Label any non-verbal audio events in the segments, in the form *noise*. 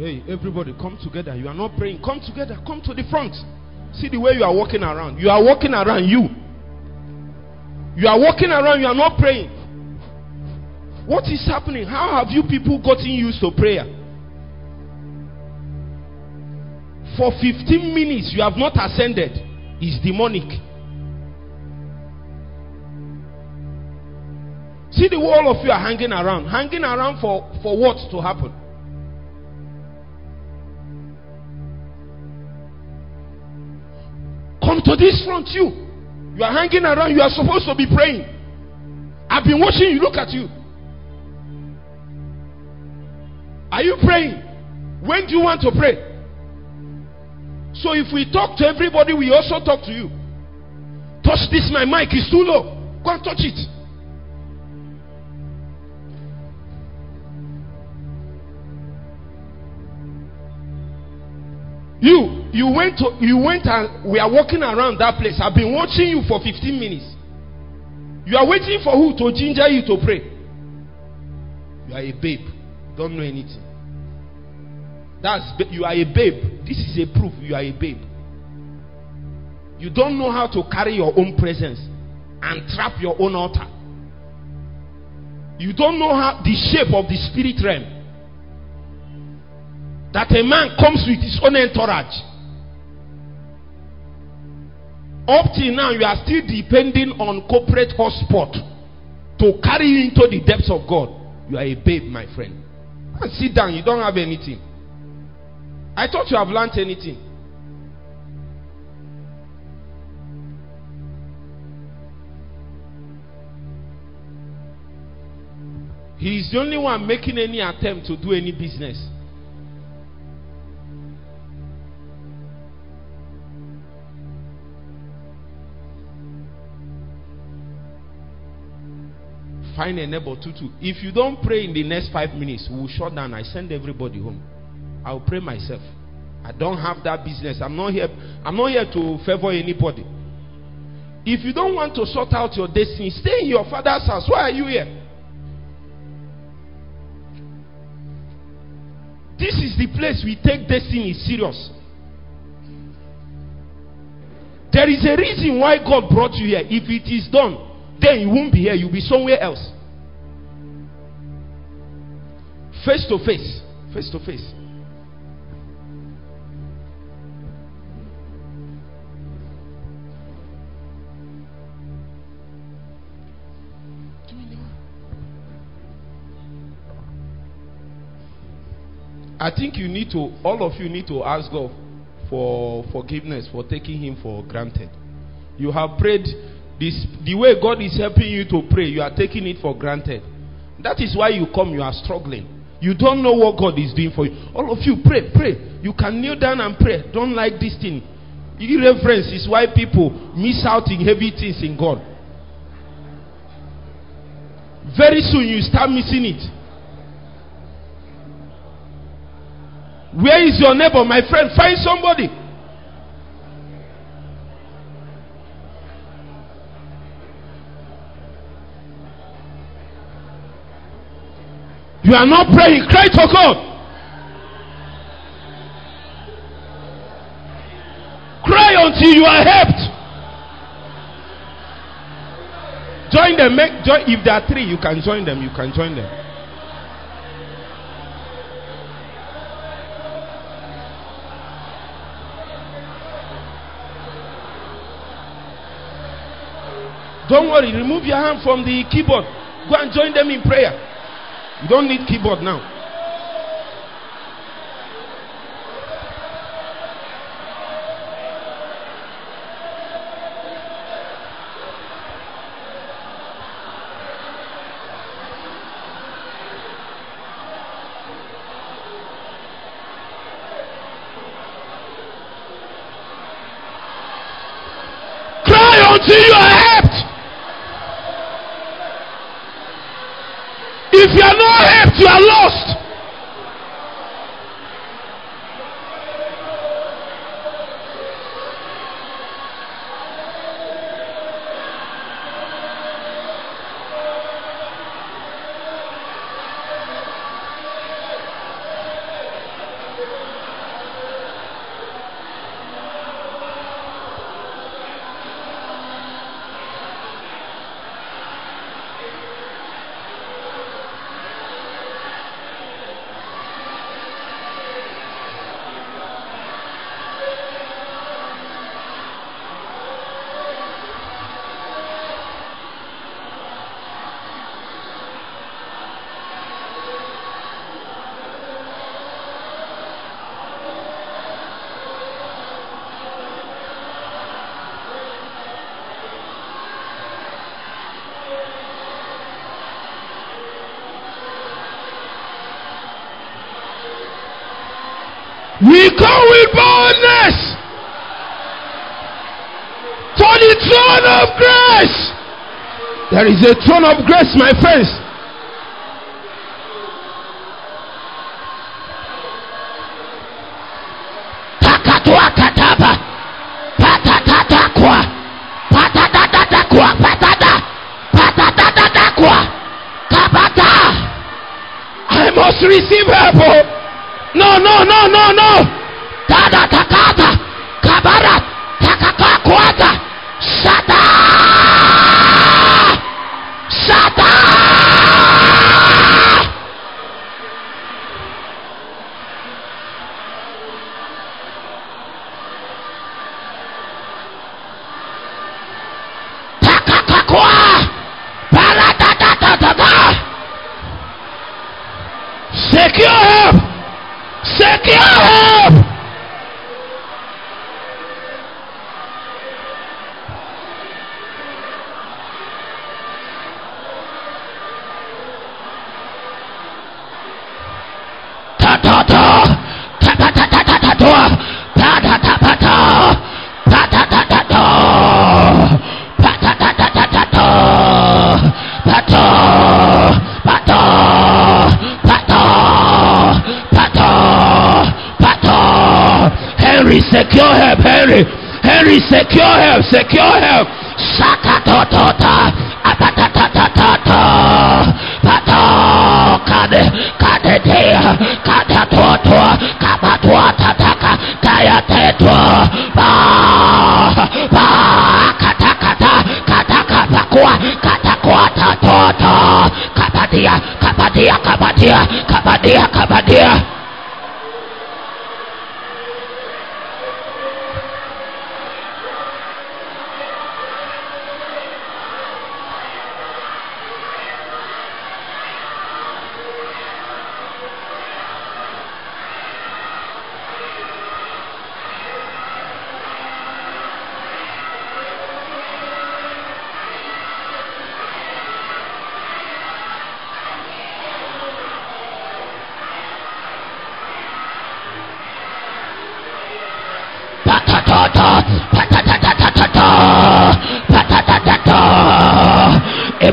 Hey, everybody, come together. You are not praying. Come together. Come to the front. See the way you are walking around. You are walking around you. You are walking around. You are not praying. What is happening? How have you people gotten used to prayer? For 15 minutes, you have not ascended. Is demonic. See the wall of you are hanging around. Hanging around for, for what to happen? Come to this front, you. You are hanging around. You are supposed to be praying. I've been watching you. Look at you. Are you praying? When do you want to pray? So if we talk to everybody, we also talk to you. Touch this, my mic is too low. Go and touch it. You, you went to, you went and we are walking around that place. I've been watching you for 15 minutes. You are waiting for who to ginger you to pray. You are a babe. Don't know anything. That's you are a babe. This is a proof you are a babe. You don't know how to carry your own presence and trap your own altar. You don't know how the shape of the spirit realm that a man comes with his own entourage. Up till now, you are still depending on corporate hotspot to carry you into the depths of God. You are a babe, my friend. And sit down, you don't have anything. I thought you have learned anything. He is the only one making any attempt to do any business. If you don't pray in the next five minutes, we will shut down. I send everybody home. I will pray myself. I don't have that business. I'm not here. I'm not here to favor anybody. If you don't want to sort out your destiny, stay in your father's house. Why are you here? This is the place we take destiny serious. There is a reason why God brought you here. If it is done, then you won't be here, you'll be somewhere else. Face to face. Face to face. I think you need to, all of you need to ask God for forgiveness for taking Him for granted. You have prayed this, the way God is helping you to pray, you are taking it for granted. That is why you come, you are struggling. You don't know what God is doing for you. All of you, pray, pray. You can kneel down and pray. Don't like this thing. Irreverence is why people miss out in heavy things in God. Very soon you start missing it. Where is your neighbor, my friend? Find somebody. You are not praying. Cry to God. Cry until you are helped. Join them. Make, join, if there are three, you can join them. You can join them. Don't worry, remove your hand from the keyboard. Go and join them in prayer. You don't need keyboard now. Cry until you are helped. If you are not helped, you are lost. We come with boldness for the throne of grace. There is a throne of grace, my friends. Secure help. Secure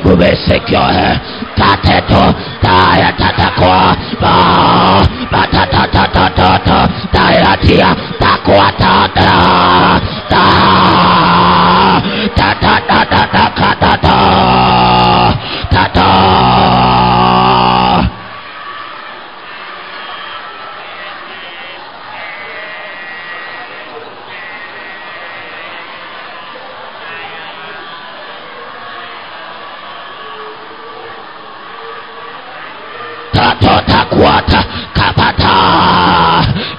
tumesekewa tateto taya tatakwa batatatatatata tayatia takwa tata tata tata tata tata tata tatotakwata kapata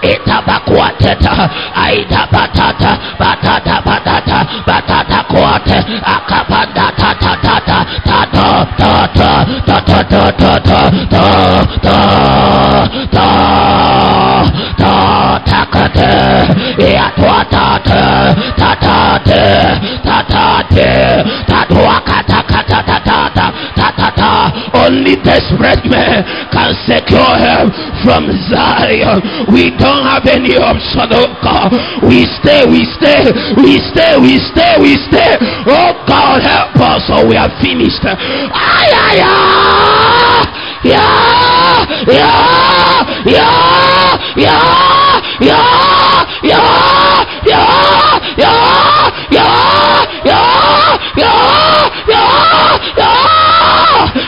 itabakwateta aidabatata batata batata batata kwate akapandatatata tato toto toto toto toto toto to takate iatwatate tatate tatate tatata only desperate men can secure help from Zion. We don't have any option, oh God. We stay, we stay, we stay, we stay, we stay. Oh God, help us or we are finished. Ay, ay, ay. Yeah, yeah, yeah, yeah, yeah, yeah, yeah, yeah, yeah, yeah, yeah, yeah, yeah.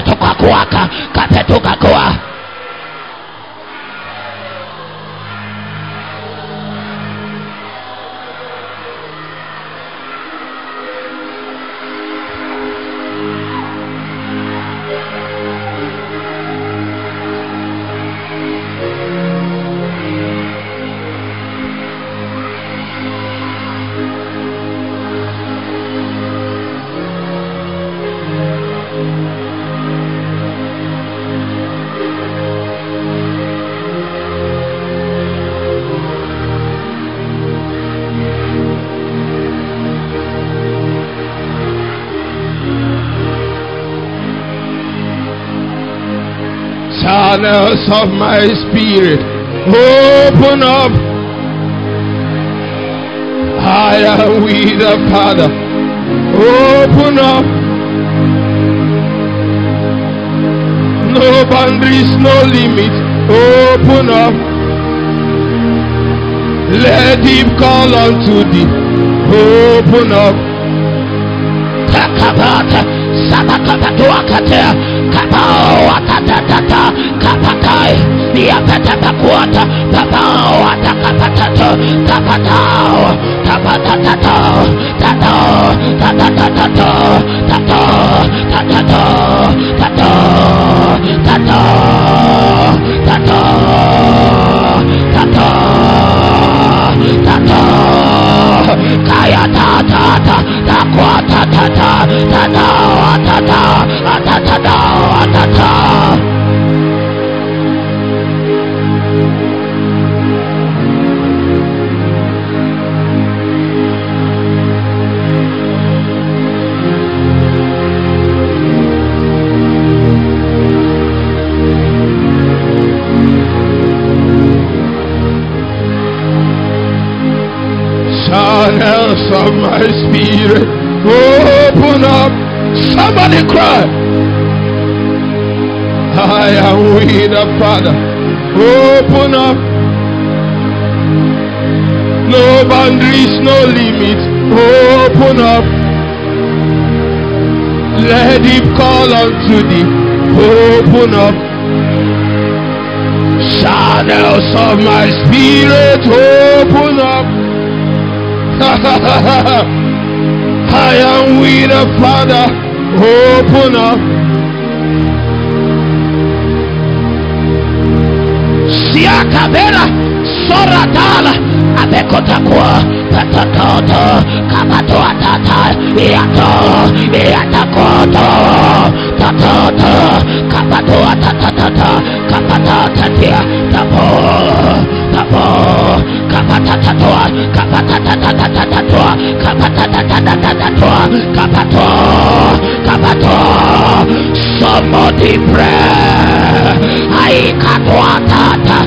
kapetuka kuwaka kapetuka kuwaka channels of my spirit. Open up. I am with the Father. Open up. No boundaries, no limits. Open up. Let him call unto thee. Open up. Takabata, Sabakapatuakata, Kapao, Atatata, Kapatai, Yapatapakuata, Papao, Atakapatato, Kapatao, Tapatatato, Tato, Tatatato, Tato, Tatato, Tato, Tato, Tato, Tato, Tato, Kaya Tata, Takwa Tata, Tata, Tata, Tata, Father. Open up. No boundaries, no limits. Open up. Let him call unto thee. Open up. Channels of my spirit. Open up. *laughs* I am with the Father. Open up. Siakabela Soratala Abekotakwa Patatoto Kapatoatata Iato Iatakoto Tatoto Kapatoatatata Kapatatatia Tapo Tapo Kapatatatua Kapatatatatatatua Kapatatatatatatua Kapato Kapato Somebody pray rapatatata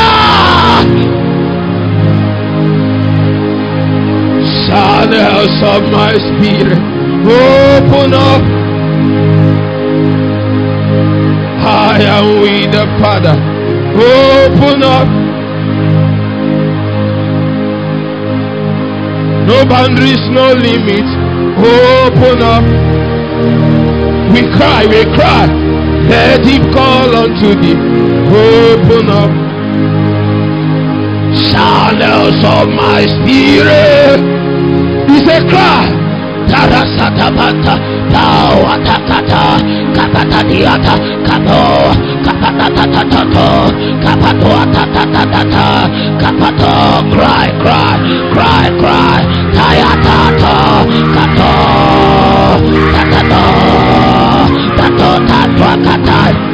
aya channels of my spirit. Open up. I am with the Father. Open up. No boundaries, no limits. Open up. We cry, we cry. Let him call unto thee. Open up. Channels of my spirit. It's a cry. Tarasatapanta, Tawatakata, Kapatadiata, Kapo, Kapatatatato, Kapatuatatatata, Kapato, cry, cry, cry, cry, Tayatato, Kato, Tatato, Tato, Tatuakata. Kaya,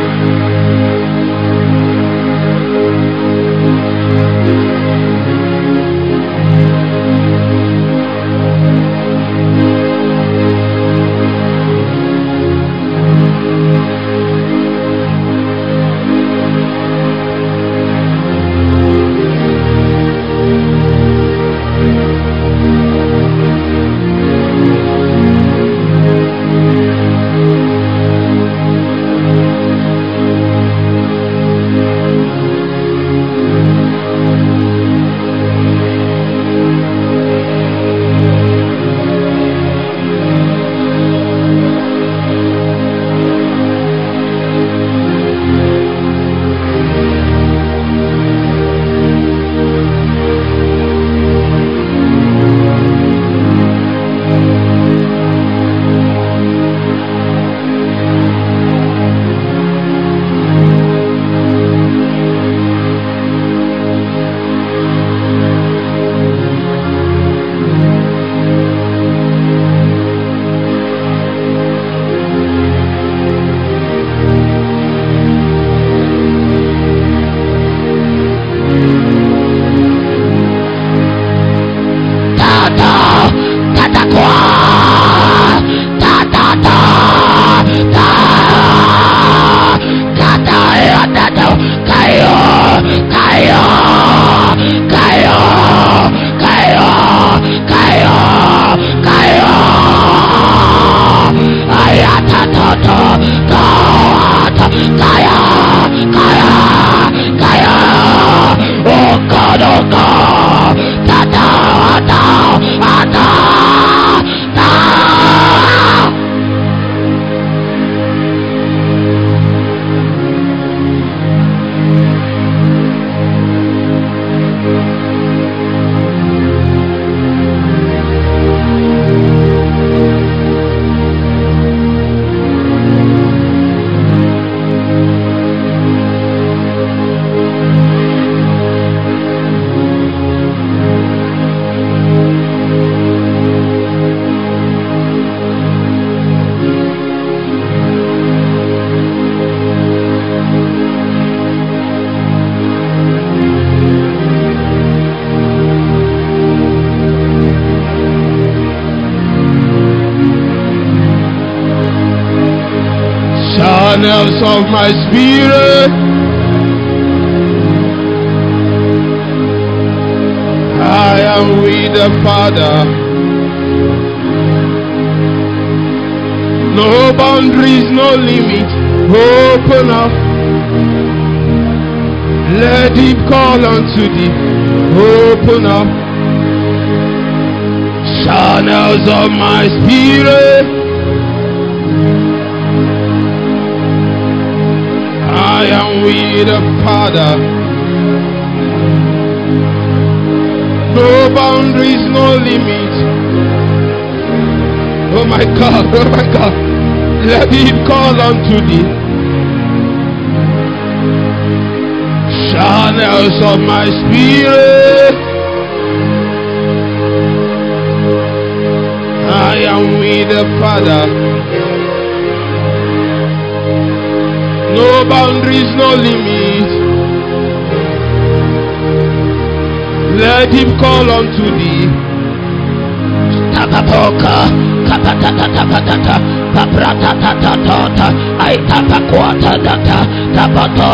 Open up. Let him call unto thee. Open up. Channels of my spirit. I am with the Father. No boundaries, no limits. Oh my God, oh my God. Let him call unto thee. Channels of my spirit. I am with the Father. No boundaries, no limits. Let him call unto thee. Tapapoka, kapatatatapatata, papratatatata, aitapakwata data, tapato,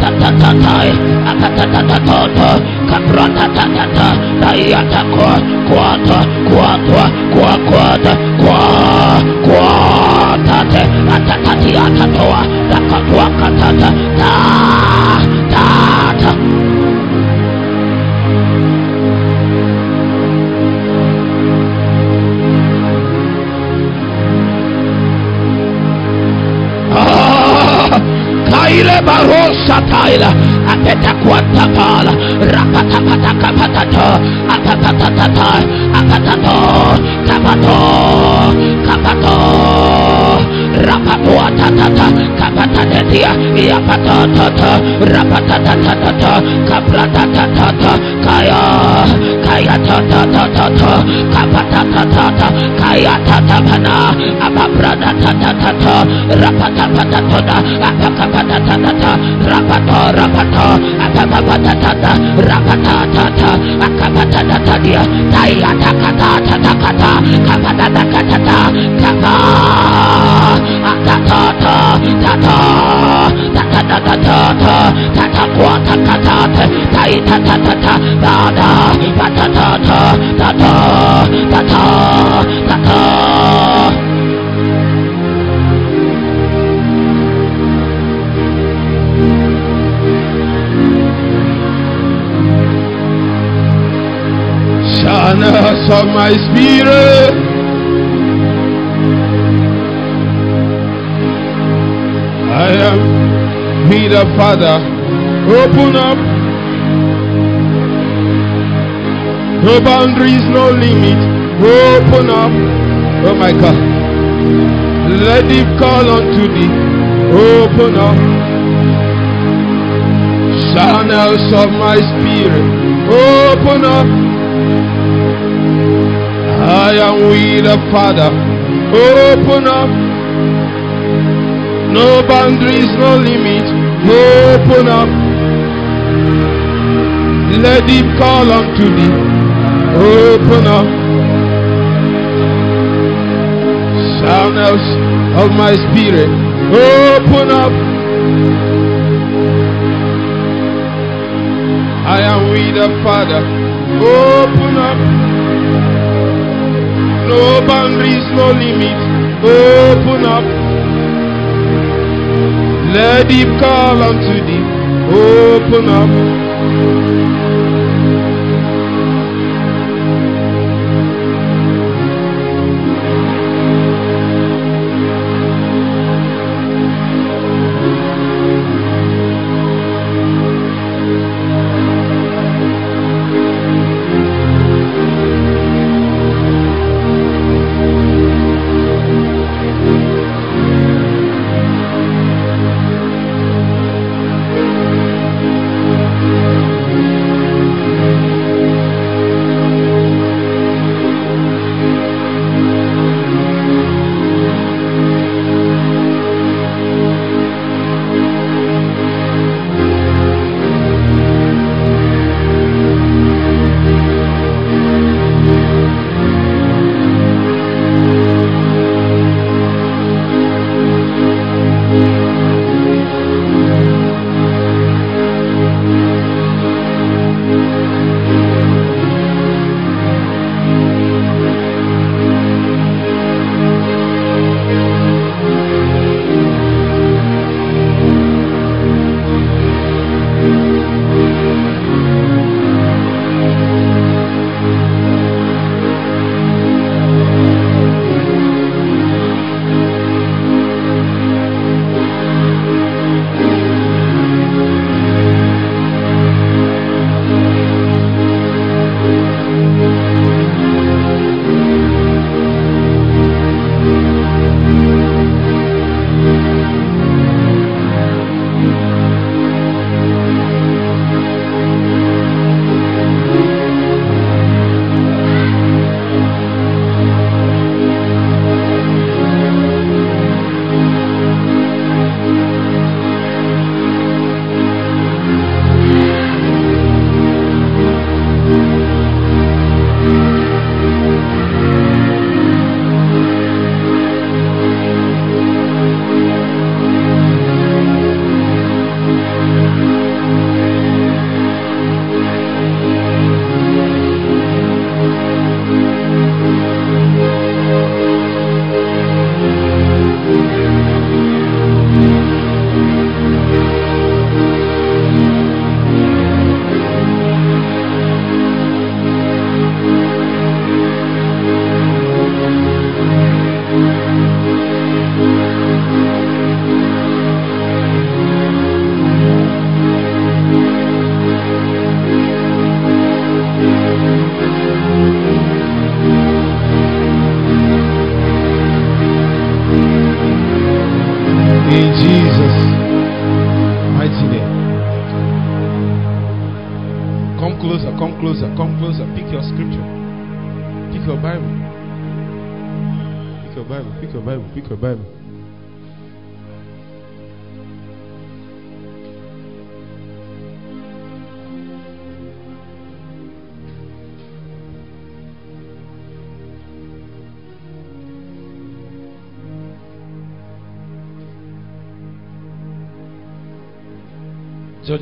tatatatai, apatatatata, kapratatatata, taiatakwa, kwata, kwatwa, kwakwata, kwa, kwatate, atatati atatoa, takatwakatata, ta, tata. Kaile barosa taila apeta kwanta pala kapata apatata apatato kapato kapato rapato atatata kapata detia yapata tata rapata tata kaprata tata kaya kaya tata tata kapata tata kaya tata bana apaprada tata tata rapata pata toda apakapata tata rapato rapato apapapata tata rapata tata akapata tata dia taila takata tata kata kapata tata tata kapa atata tata tata tata tata tata kuata kata tai tata tata tada tata tata tata tata tata Channels of my spirit. I am with the Father. Open up. No boundaries, no limit. Open up. Oh my God. Let him call unto thee. Open up. Channels of my spirit. Open up. I am with the Father. Open up. No boundaries, no limit. Open up. Let him call unto thee. Open up. Channels of my spirit. Open up. I am with the Father. Open up. No boundaries, no limits. Open up. Let deep call unto deep. Open up.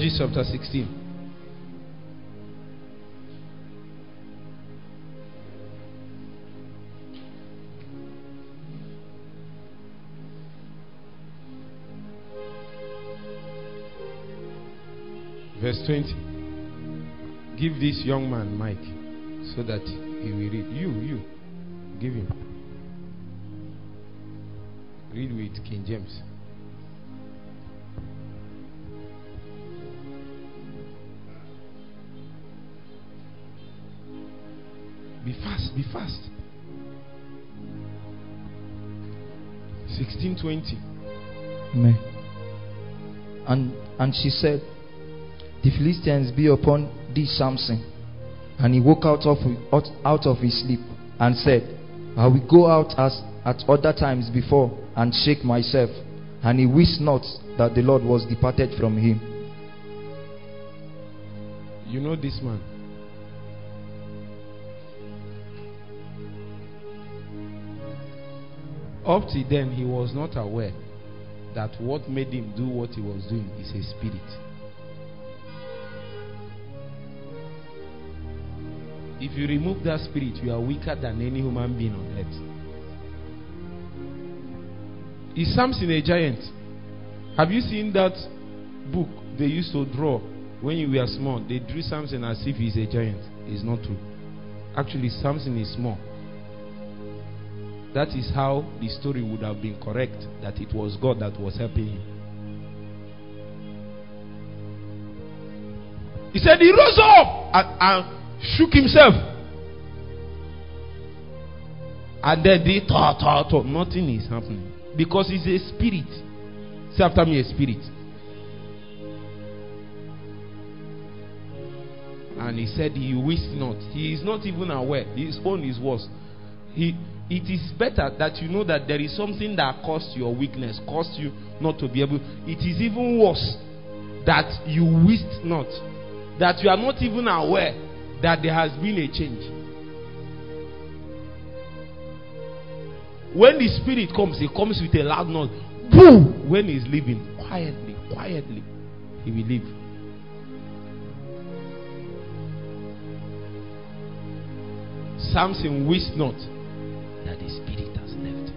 Judges chapter 16. Verse 20. Give this young man mic so that he will read. You, you. Give him. Read with King James. Be fast, be fast. 1620. Amen. And and she said, The Philistines be upon thee, Samson. And he woke out of out, out of his sleep and said, I will go out as at other times before and shake myself. And he wist not that the Lord was departed from him. You know this man. Up to then, he was not aware that what made him do what he was doing is a spirit. If you remove that spirit, you are weaker than any human being on earth. Is Samson a giant? Have you seen that book they used to draw when you were small? They drew Samson as if he's a giant. It's not true. Actually, Samson is small. That is how the story would have been correct that it was God that was helping him. He said he rose up and, and shook himself. And then they thought, thought, thought, nothing is happening. Because it's a spirit. Say after me, a spirit. And he said, He wished not. He is not even aware. His own is worse. He, it is better that you know that there is something that caused your weakness, caused you not to be able. It is even worse that you wished not. That you are not even aware that there has been a change. When the spirit comes, he comes with a loud noise. Boom! When he's leaving, quietly, quietly, he will leave. Samson wished not that the spirit has left.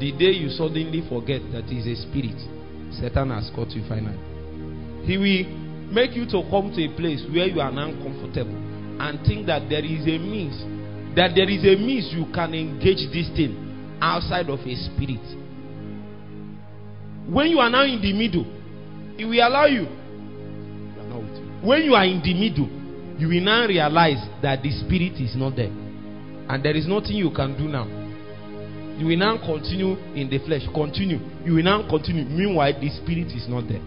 The day you suddenly forget that is a spirit, Satan has caught you finally. He will make you to come to a place where you are uncomfortable and think that there is a means, that there is a means you can engage this thing outside of a spirit. When you are now in the middle, it will allow you. When you are in the middle, you will now realize that the spirit is not there. And there is nothing you can do now. You will now continue in the flesh. Continue. You will now continue. Meanwhile, the spirit is not there.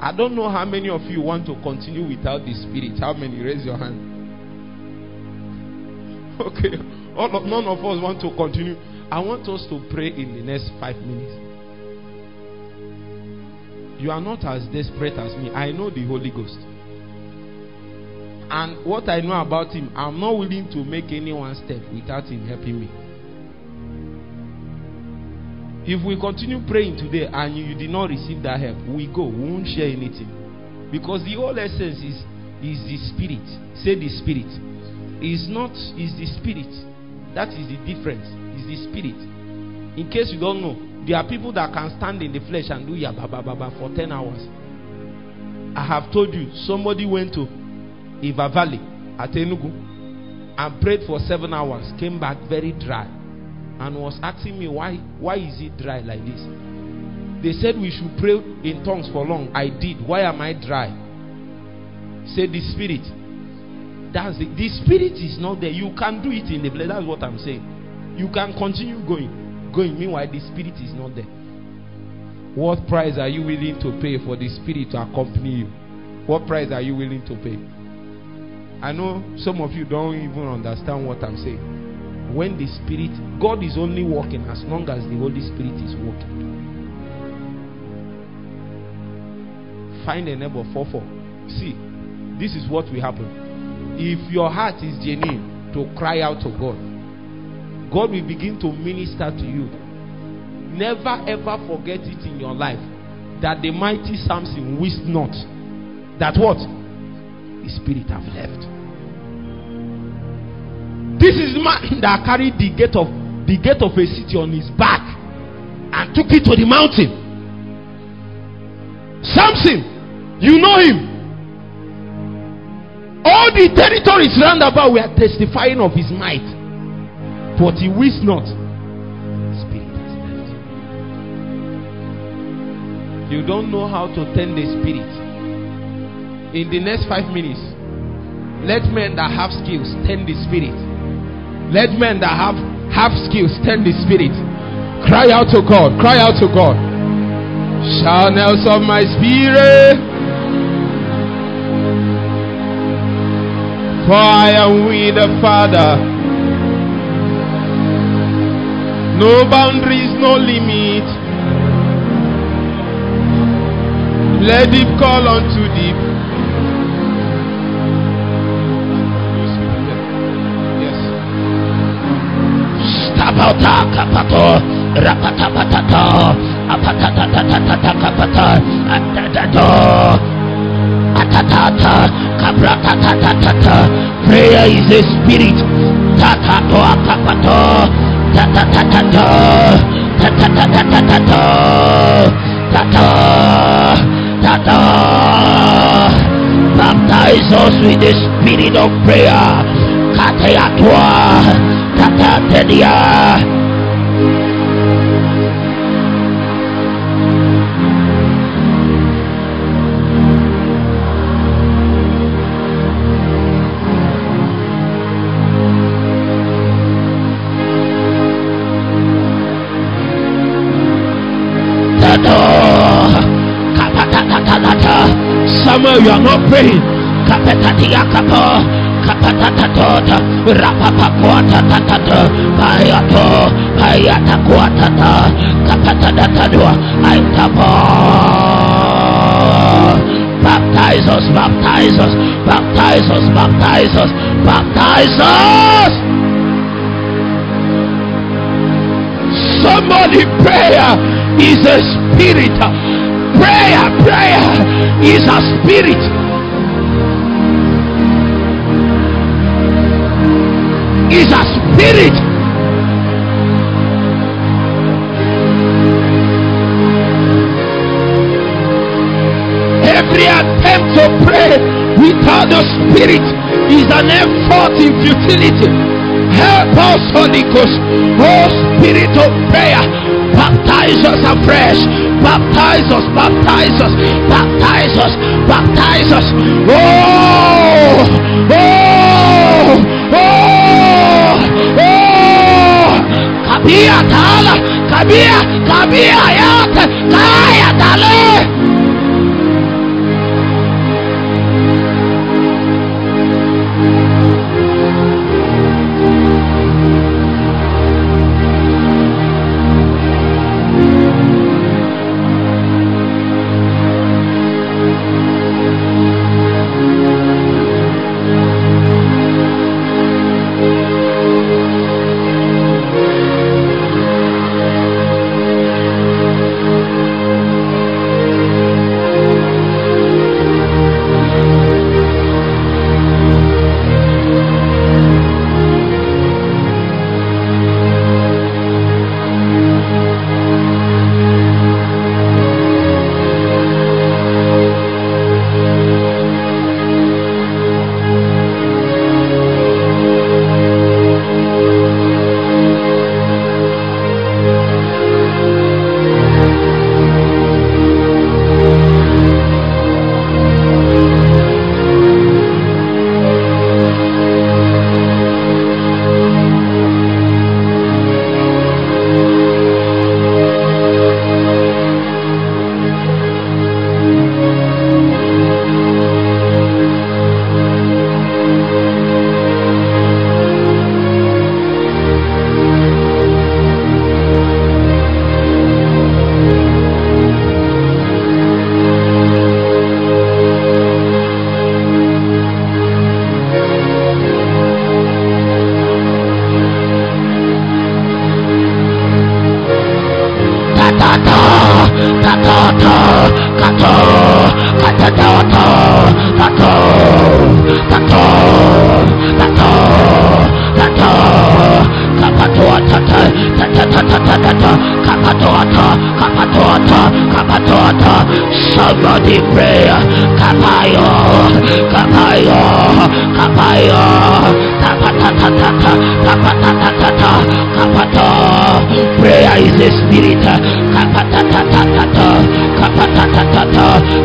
I don't know how many of you want to continue without the spirit. How many? Raise your hand. *laughs* Okay. All of, none of us want to continue. I want us to pray in the next five minutes. You are not as desperate as me. I know the Holy Ghost. And what I know about him, I'm not willing to make any one step without him helping me. If we continue praying today and you, did not receive that help, we go. We won't share anything. Because the whole essence is, is the spirit. Say the spirit. It's not, is the spirit. That is the difference. Is the spirit. In case you don't know, there are people that can stand in the flesh and do ya baba baba for 10 hours. I have told you, somebody went to Iva Valley at Enugu and prayed for seven hours, came back very dry, and was asking me why why is it dry like this? They said we should pray in tongues for long. I did. Why am I dry? Said the spirit. That's it. The spirit is not there. You can do it in the flesh. That's what I'm saying. You can continue going going. Meanwhile, the spirit is not there. What price are you willing to pay for the spirit to accompany you? What price are you willing to pay? I know some of you don't even understand what I'm saying. When the spirit, God is only working as long as the Holy Spirit is working. Find a neighbor for four. See, this is what will happen. If your heart is genuine to cry out to God, God will begin to minister to you. Never ever forget it in your life that the mighty Samson wished not that what? The spirit have left. This is man *laughs* that carried the gate of the gate of a city on his back and took it to the mountain. Samson, you know him. All the territories round about were testifying of his might. But he wished not. Spirit left. You don't know how to tend the spirit. In the next five minutes, let men that have skills tend the spirit. Let men that have have skills tend the spirit. Cry out to God. Cry out to God. Channels of my spirit. For I am with the Father. No boundaries, no limit. Let deep call unto deep. Yes. Stabauta kapato, rapatapatata, apatatatatata kapata, atatato, Kapatatata, kapratatatata. Prayer is a spirit. Tatatoa kapato, Baptize us with the spirit of prayer. Not praying. Kapetatia. Baptize us, baptize us, baptize us, baptize us, baptize us. Somebody prayer uh, is a spirit prayer, prayer is a spirit. Is a spirit. Every attempt to pray without the spirit is an effort in futility. Help us, Holy Ghost. Oh, spirit of prayer, baptize us afresh baptize us, baptize us, baptize us, baptize us. Oh, oh, Kabia tala, kabia, kabia yate, kaya tale.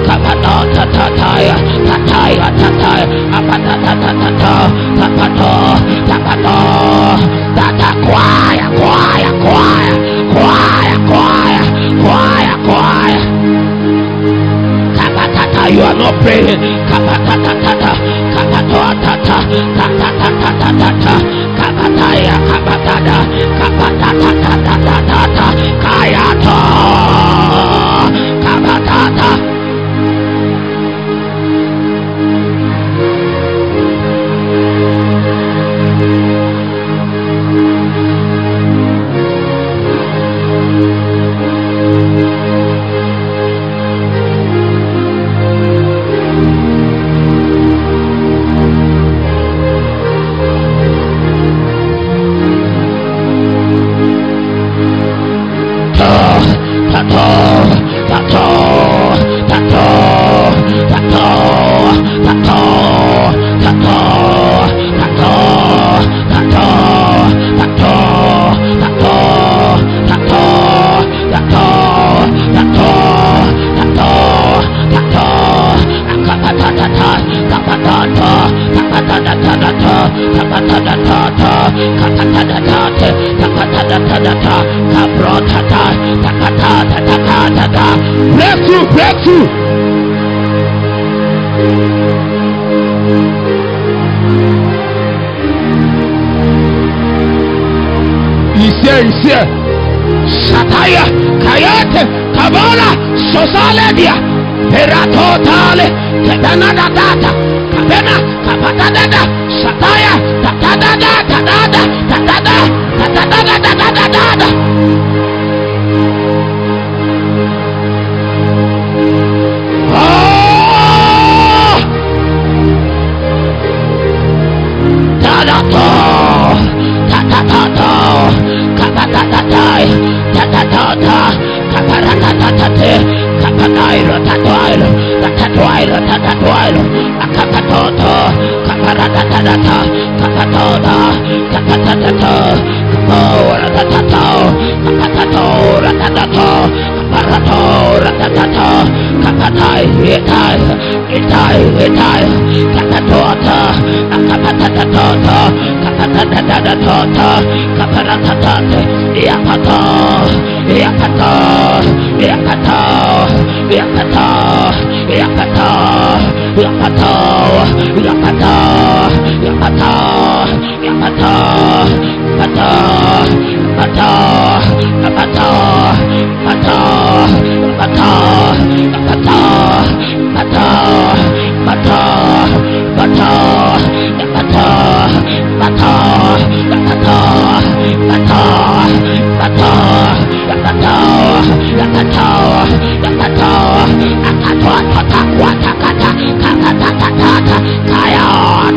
Tapano tatataya tataya tataya apata tatatato tapato tapato tata choir choir choir choir choir choir choir Kapatata you. are not praying Kapatata tata Kapato tata tata tata tata Kapataya kapatada Kapatata tata tata Kayato Kapatata breakthrough He's here, he's here. Sataya, Kayate, Kabala, Sosaledia, Peratotale, Kedanadata, Kabena, Kapadada, Sataya, Tatada, Tatada, Tatada, Tatada, Tatada, Tatada. lo tatuailo tatuailo tatuailo akatatoto kaparatatato kapatoda kapatatato kapo ratatato kapatato ratatato รัตโตรัตตโตกัตไทยเอไทยเอไทยเอไทยกัตโตเธออัตพัตตะโตเธอกัตตะตะตะตเธอกัตรัตะตเธอยะพัตโตยะพัตโตยะพัตโตยะพัตโตยะพัตโตยะพัตโตยะพัตโตยะพัตโตยะพัตโตพัตโต pata, pata, pata, pata, pata, pata, pata, pata, pata, akatwa tata kwata kata kata tata tata kaya tata. Ta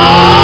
Oh!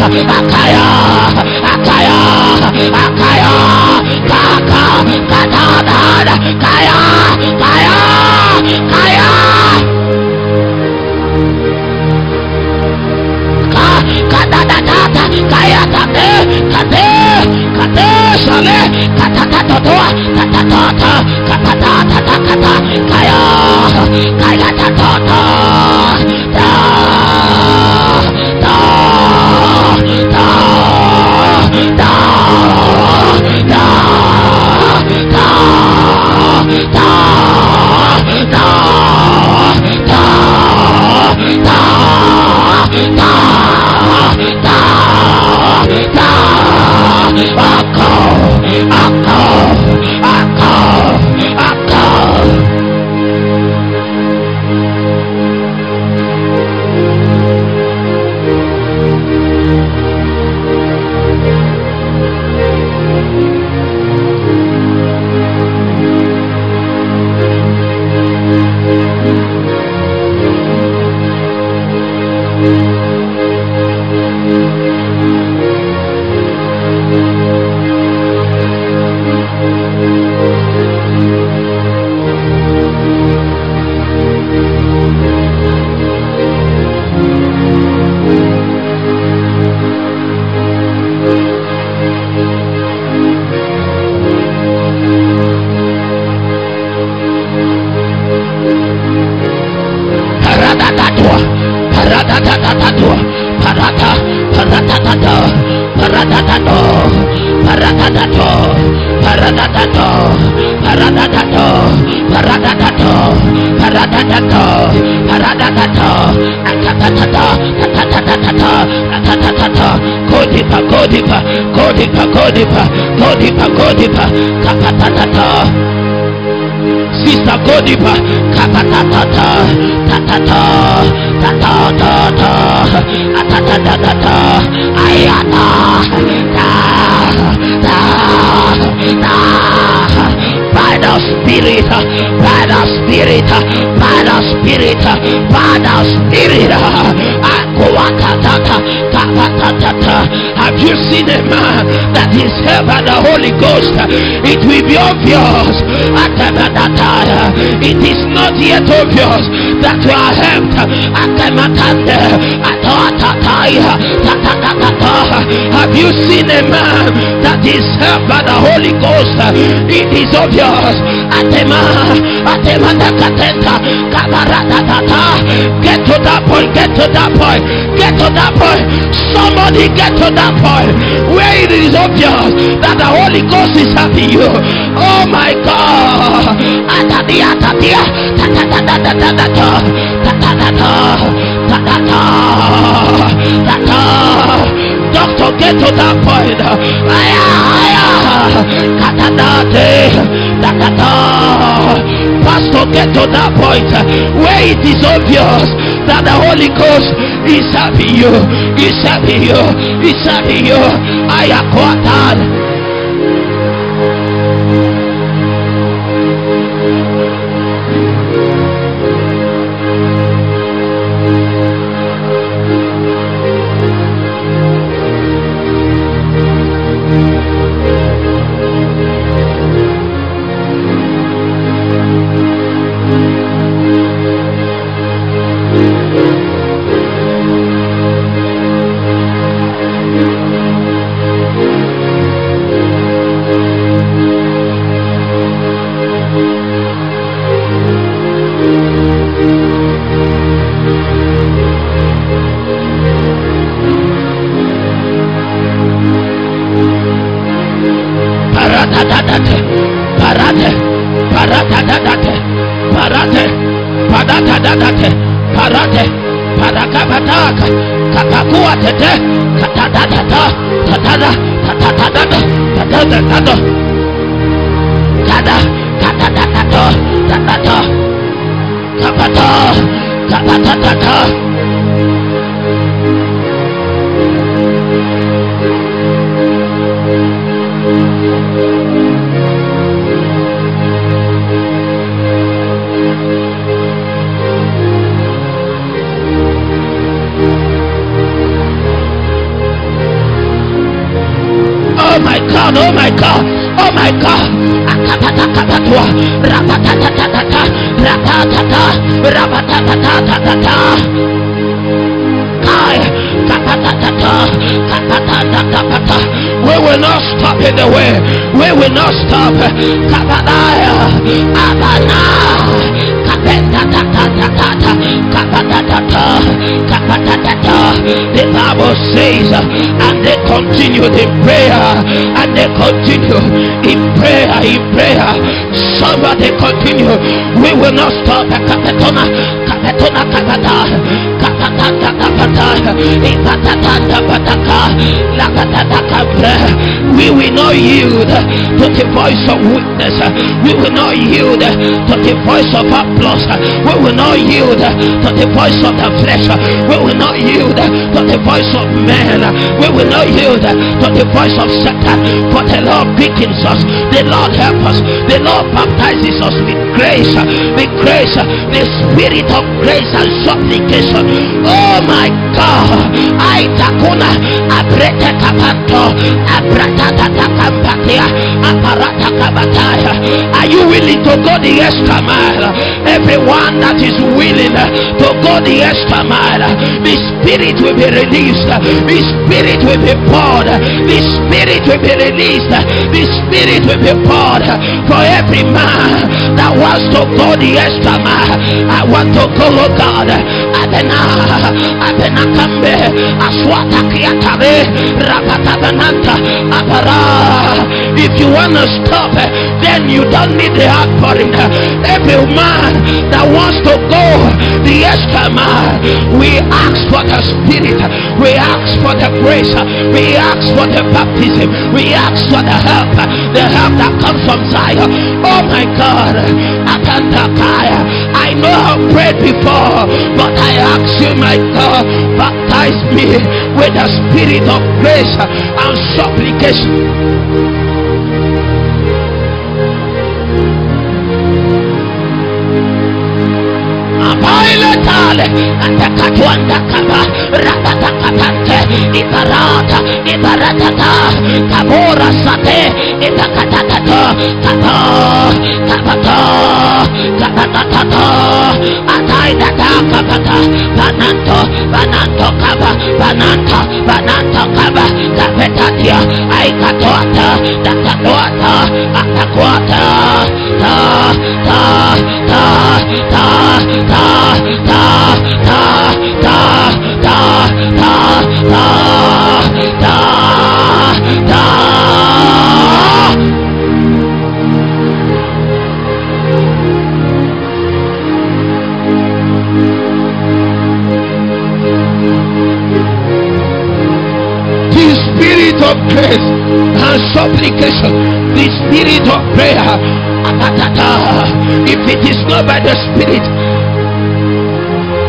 Kaya, kaya, kaya, kaya, kaya, godipa, godipa, godipa, godipa, kapatatata. Sister Godipa, kapatatata, tatata, tatatata, atatatata, ayata, ta, ta, ta by the Spirit, by the Spirit, by the Spirit, by the Spirit. Have you seen a man that is held by the Holy Ghost? It will be obvious. It is not yet obvious that you are helped. Have you seen a man that is held by the Holy Ghost? It is obvious. Atema, Atema Nakatenta, Kabaratata. Get to that point, get to that point, get to that point. Somebody get to that point where it is obvious that the Holy Ghost is helping you. Oh my God. Atadia, Atadia, Tatatata, Tatatata, Tatatata, Tatatata. Doctor, get to that point. Aya, aya. Katadate. Pastor, get to that point where it is obvious that the Holy Ghost is having you. Is having you. Is having you. Aya, they continued in prayer and they continue in prayer in prayer. Somebody continue. We will not stop we will not yield to the voice of weakness. We will not yield to the voice of applause. We will not yield to the voice of the flesh. We will not yield to the voice of man we will not yield to the voice of Satan. For the Lord quickens us, the Lord helps us, the Lord baptizes us with grace, with grace, the spirit of grace and supplication. Oh my God, I takuna abrete kapanto abrata kampatia aparata kabataya. Are you willing to go the extra mile? Everyone that is willing to go the extra mile, the spirit will be released, the spirit will be poured, the spirit will be released, the spirit will be poured for every man that wants to go the extra mile. I want to go, oh God. Kambe, Apara. If you want to stop, then you don't need the outpouring. Every man that wants to go the extra mile, we ask for the Spirit, we ask for the grace, we ask for the baptism, we ask for the help, the help that comes from Zion. Oh my God, I know I've prayed before, but I ask you, my God, baptize me with the spirit of grace and supplication. Bailetale, Atakatuanda Kaba, Ratatakapante, Ibarata, Ibaratata, Kabora Sate, Itakatatato, Tato, Tabato, Tabatatato, Ataidata Kabata, Bananto, Bananto Kaba, Bananta, Bananto Kaba, Kapetatia, Aikatuata, Takatuata, Atakuata, Ta, Ta, Ta, Ta, ta ta ta ta ta ta ta ta grace and supplication. The spirit of prayer. If it is not by the spirit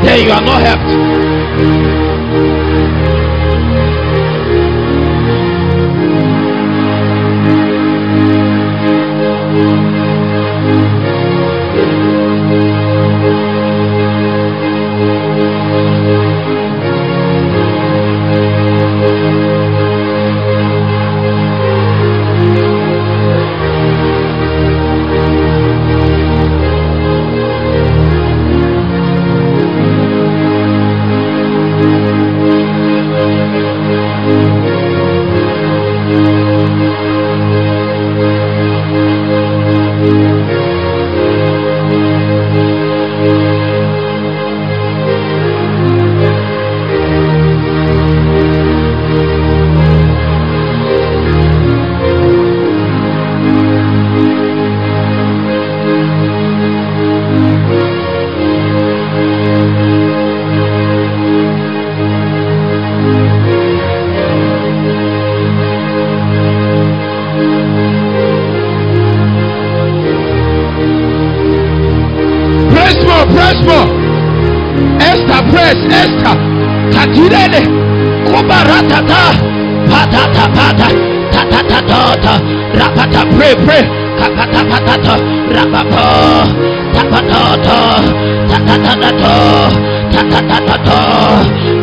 then you are not helped.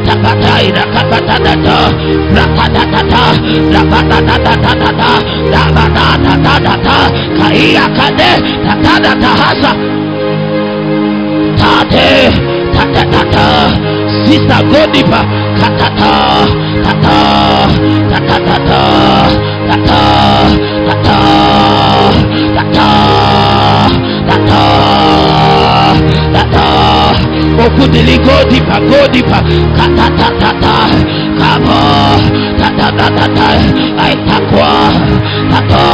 Tapatai rakatatata Rakatatata Rakatatata Rakatatata Kaiya kade Tatata hasa Tate Tatata Sister go deeper Tatata Tata Tatata Tata Tata Tata Tata okudili go deeper go ta ta kabo ta ta ta ta ta ta ta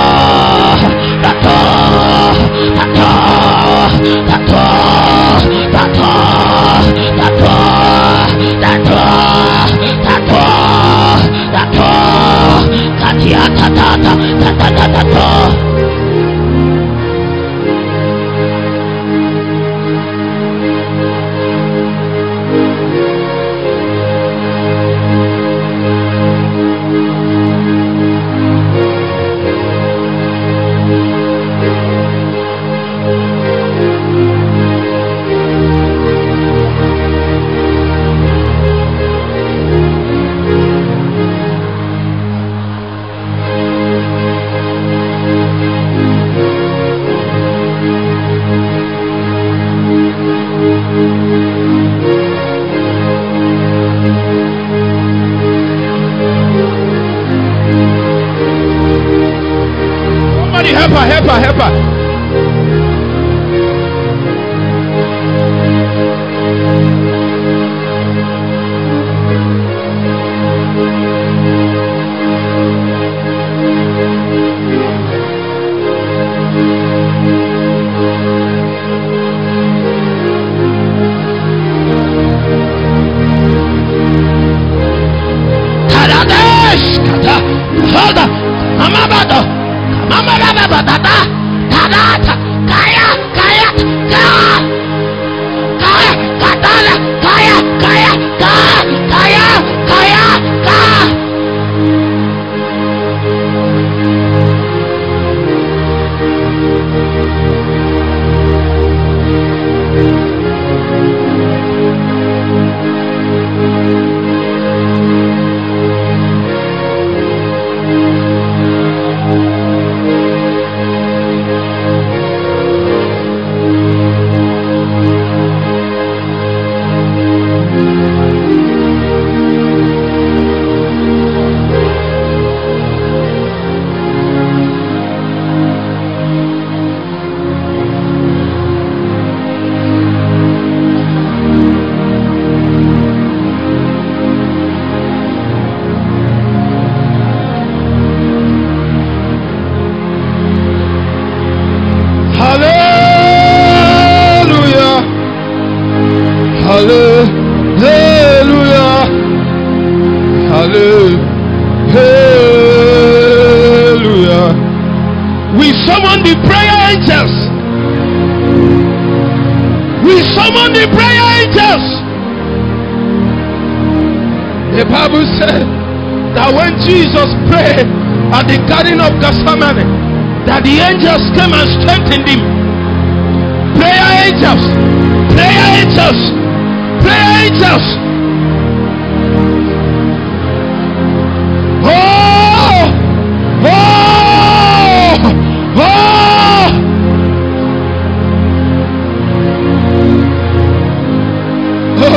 ta ta ta ta ta ta ta help her, help her, help her.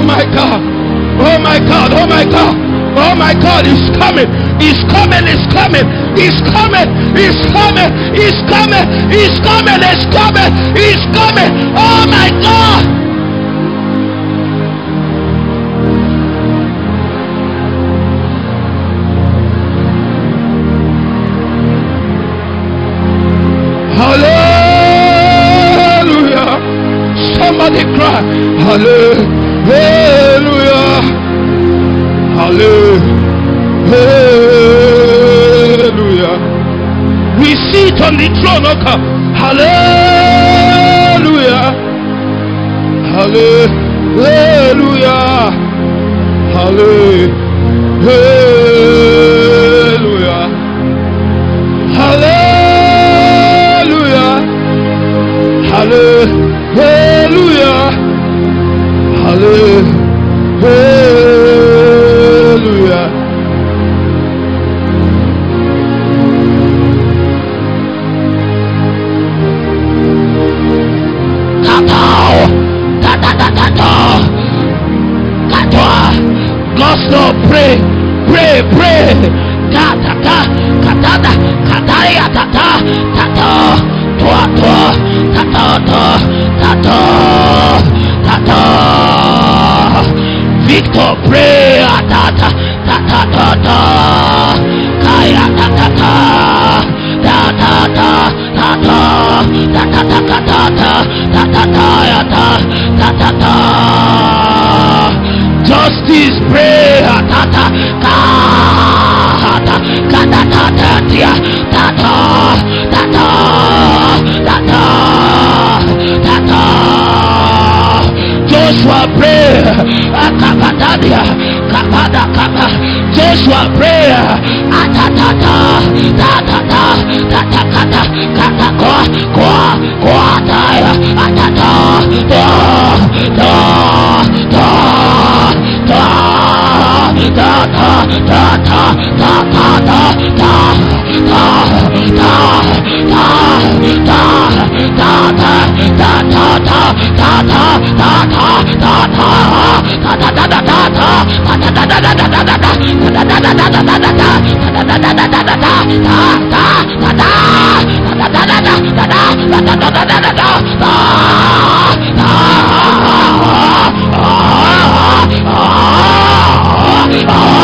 my God. Oh my God. Oh my God. Oh my God. He's coming. He's coming. He's coming. He's coming. He's coming. He's coming. He's coming. He's coming. He's coming. Oh my God. Joshua pray. Joshua pray. Joshua pray. Oh!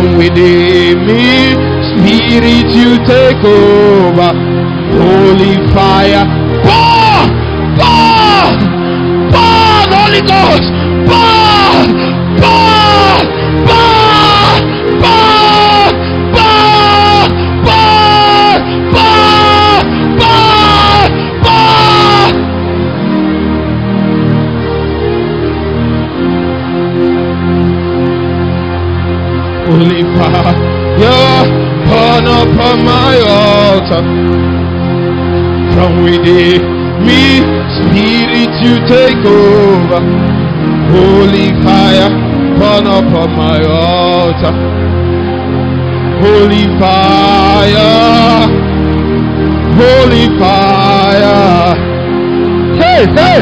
We with it. From within me, Spirit, you take over. Holy fire, burn upon my altar. Holy fire, holy fire. Hey, hey,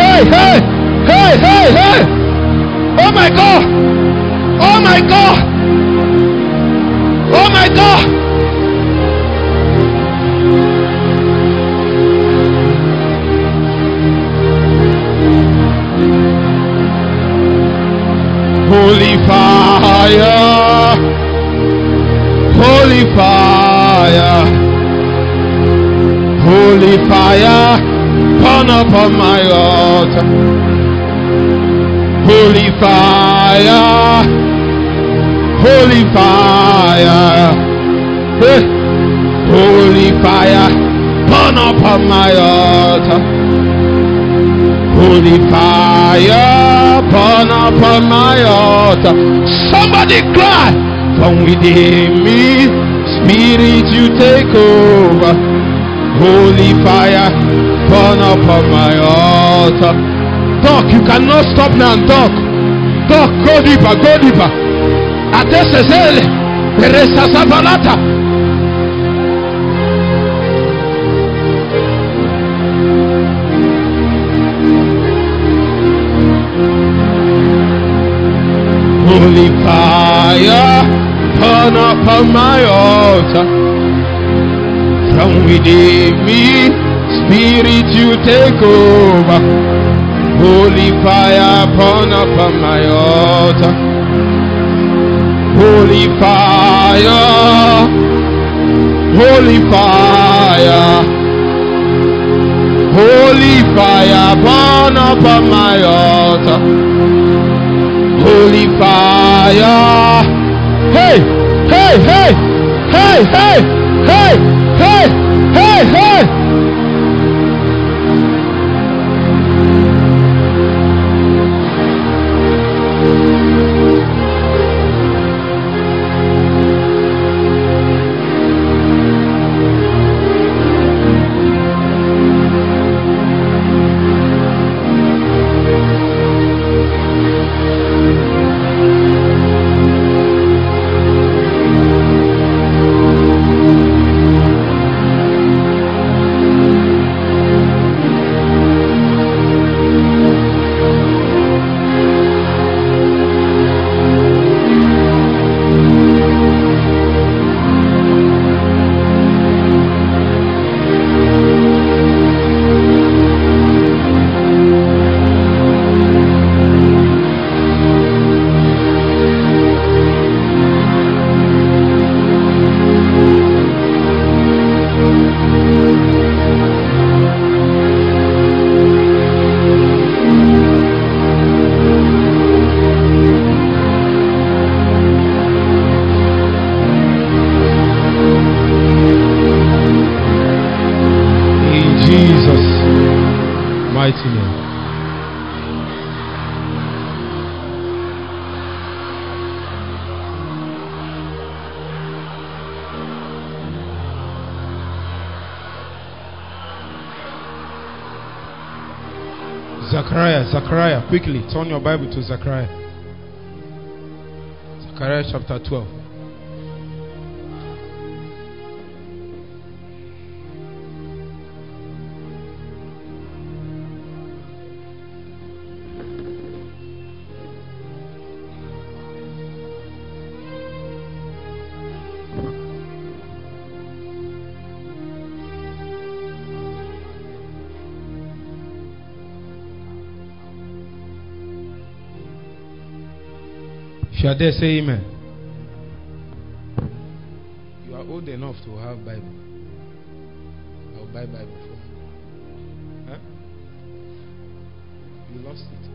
hey, hey, hey, hey, hey. Oh my God. Oh my God. Oh my God. Holy fire. Holy fire. Holy fire. Burn upon my altar. Holy fire. Holy fire. Hey. Holy fire. Burn upon my altar. Holy fire. Burn upon my altar. Somebody cry from within me. Spirit, you take over. Holy fire. Burn upon my altar. Talk. You cannot stop now and talk. Talk. Go deeper. Go deeper. Atesesele. Resa Holy fire, burn upon my altar. From within me, Spirit, you take over. Holy fire, burn upon my altar. Holy fire, holy fire, holy fire, burn upon my altar holy fire. Hey, hey, hey, hey, hey, hey, hey, hey, hey. Quickly turn your Bible to Zechariah. Zechariah chapter 12. You are there, say amen. You are old enough to have Bible. I'll buy Bible for you. Huh? You lost it.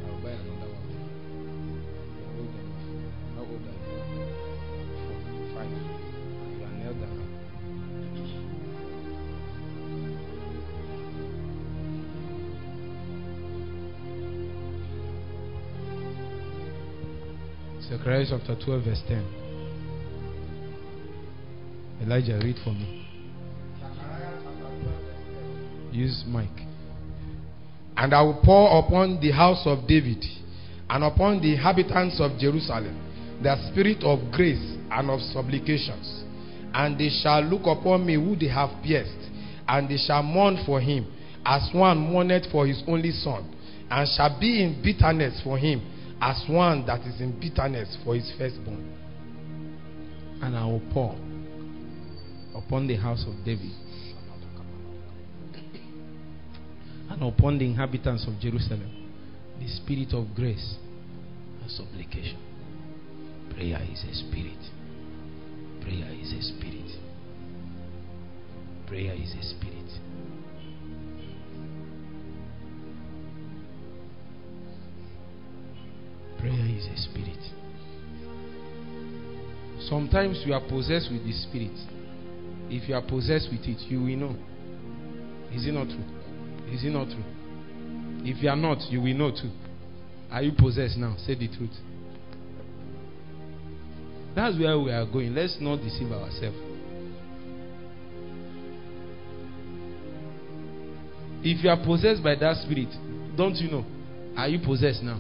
Zechariah chapter 12, verse 10. Elijah, read for me. Use mic. And I will pour upon the house of David and upon the inhabitants of Jerusalem the spirit of grace and of supplications. And they shall look upon me who they have pierced, and they shall mourn for him, as one mourneth for his only son, and shall be in bitterness for him, as one that is in bitterness for his firstborn. And I will pour upon the house of David and upon the inhabitants of Jerusalem the spirit of grace and supplication. Prayer is a spirit. Prayer is a spirit. Prayer is a spirit. Prayer is a spirit. Sometimes you are possessed with the spirit. If you are possessed with it, you will know. Is it not true? Is it not true? If you are not, you will know too. Are you possessed now? Say the truth. That's where we are going. Let's not deceive ourselves. If you are possessed by that spirit, don't you know? Are you possessed now?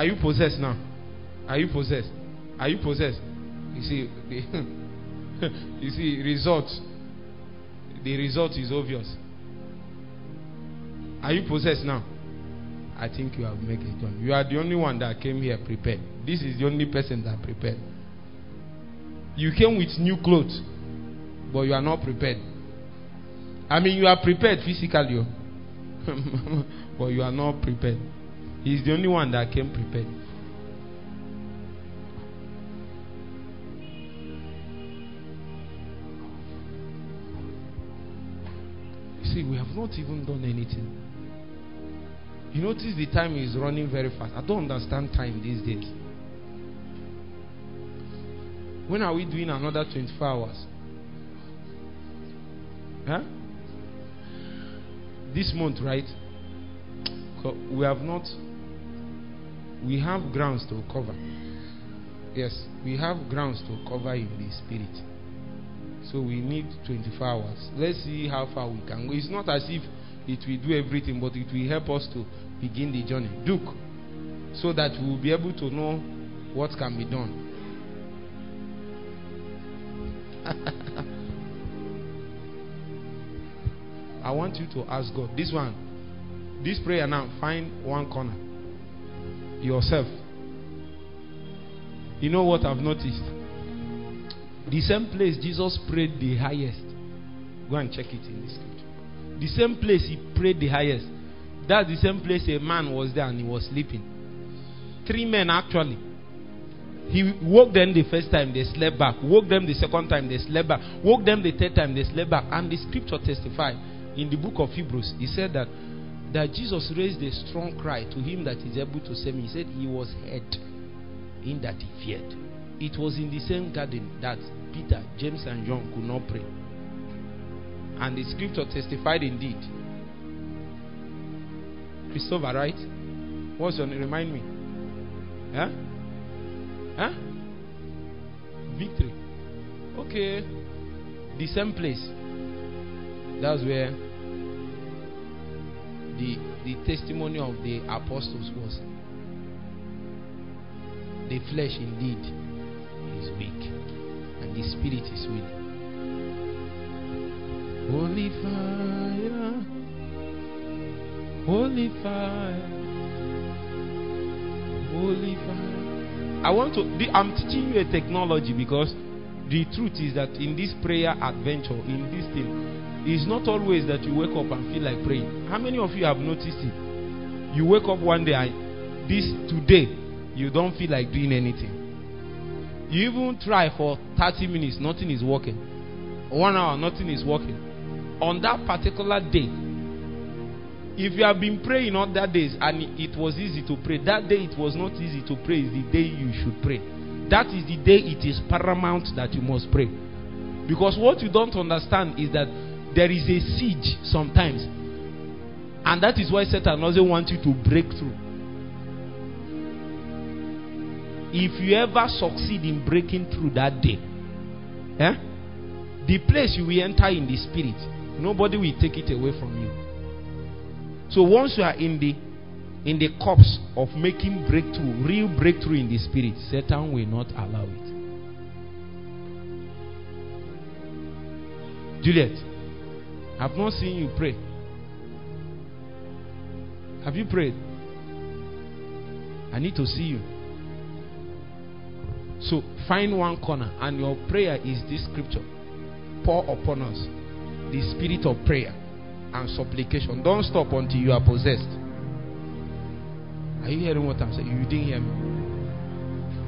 Are you possessed now? Are you possessed? Are you possessed? You see, the *laughs* you see, result. The result is obvious. Are you possessed now? I think you have made it done. You are the only one that came here prepared. This is the only person that prepared. You came with new clothes, but you are not prepared. I mean, you are prepared physically, oh. *laughs* but you are not prepared. He's the only one that came prepared. You see, we have not even done anything. You notice the time is running very fast. I don't understand time these days. When are we doing another 24 hours? Huh? This month, right? We have not. We have grounds to cover. Yes, we have grounds to cover in the spirit. So we need 24 hours. Let's see how far we can go. It's not as if it will do everything, but it will help us to begin the journey. Duke, so that we will be able to know what can be done. *laughs* I want you to ask God this one, this prayer now. Find one corner yourself. You know what I've noticed? The same place Jesus prayed the highest. Go and check it in the scripture. The same place he prayed the highest. That's the same place a man was there and he was sleeping. Three men actually. He woke them the first time, they slept back. Woke them the second time, they slept back. Woke them the third time, they slept back. And the scripture testified in the book of Hebrews. He said that that Jesus raised a strong cry to him that is able to save me. He said he was hurt in that he feared. It was in the same garden that Peter, James, and John could not pray. And the scripture testified indeed. Christopher, right? What's your name? Remind me. Huh? Huh? Victory. Okay. The same place. That's where the the testimony of the apostles was. The flesh indeed is weak, and the spirit is willing. Holy fire, holy fire, holy fire. I want to. I'm teaching you a technology because the truth is that in this prayer adventure, in this thing, it's not always that you wake up and feel like praying. How many of you have noticed it? You wake up one day and this today you don't feel like doing anything. You even try for 30 minutes, nothing is working. One hour, nothing is working. On that particular day, if you have been praying other days and it was easy to pray, that day it was not easy to pray, is the day you should pray. That is the day it is paramount that you must pray. Because what you don't understand is that there is a siege sometimes. And that is why Satan doesn't want you to break through. If you ever succeed in breaking through that day, eh, the place you will enter in the spirit, nobody will take it away from you. So once you are in the in the cups of making breakthrough, real breakthrough in the spirit, Satan will not allow it. Juliet, I've not seen you pray. Have you prayed? I need to see you. So find one corner, and your prayer is this scripture pour upon us the spirit of prayer and supplication. Don't stop until you are possessed. Are you hearing what I'm saying? You didn't hear me.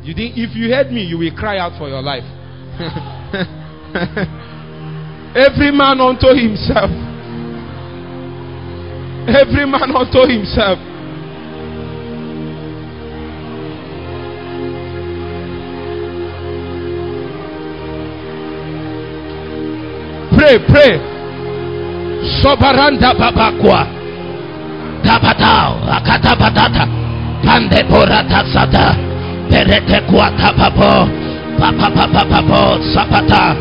You didn't. If you heard me, you will cry out for your life. *laughs* Every man unto himself. Every man unto himself. Pray, pray. Sobaranda babakwa. Tabatao, akatabadata. Pande borata sata. Perete kuata papo. Papa papa papo sapata.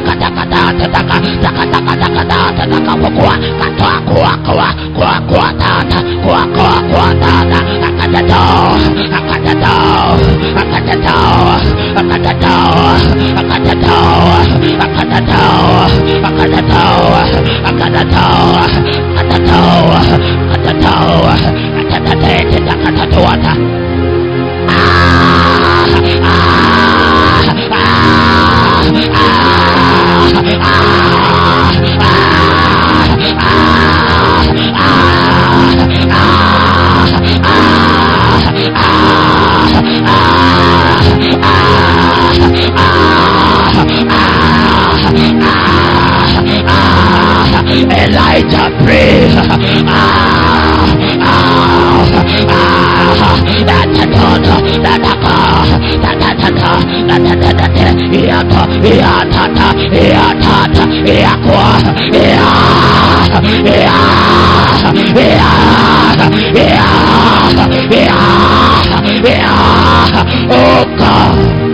taka taka taka taka taka taka taka taka taka gua kata gua gua gua gua tata gua gua gua tata akan jatuh akan jatuh akan jatuh akan jatuh akan jatuh akan jatuh akan jatuh akan jatuh akan jatuh akan jatuh akan jatuh akan Elijah prays. Ah, ah, ah, ah, ah, ah, ah, ah, Iata, iatata, iatata, iaqua, ia, ia, ia, ia, ia, ia, oh God.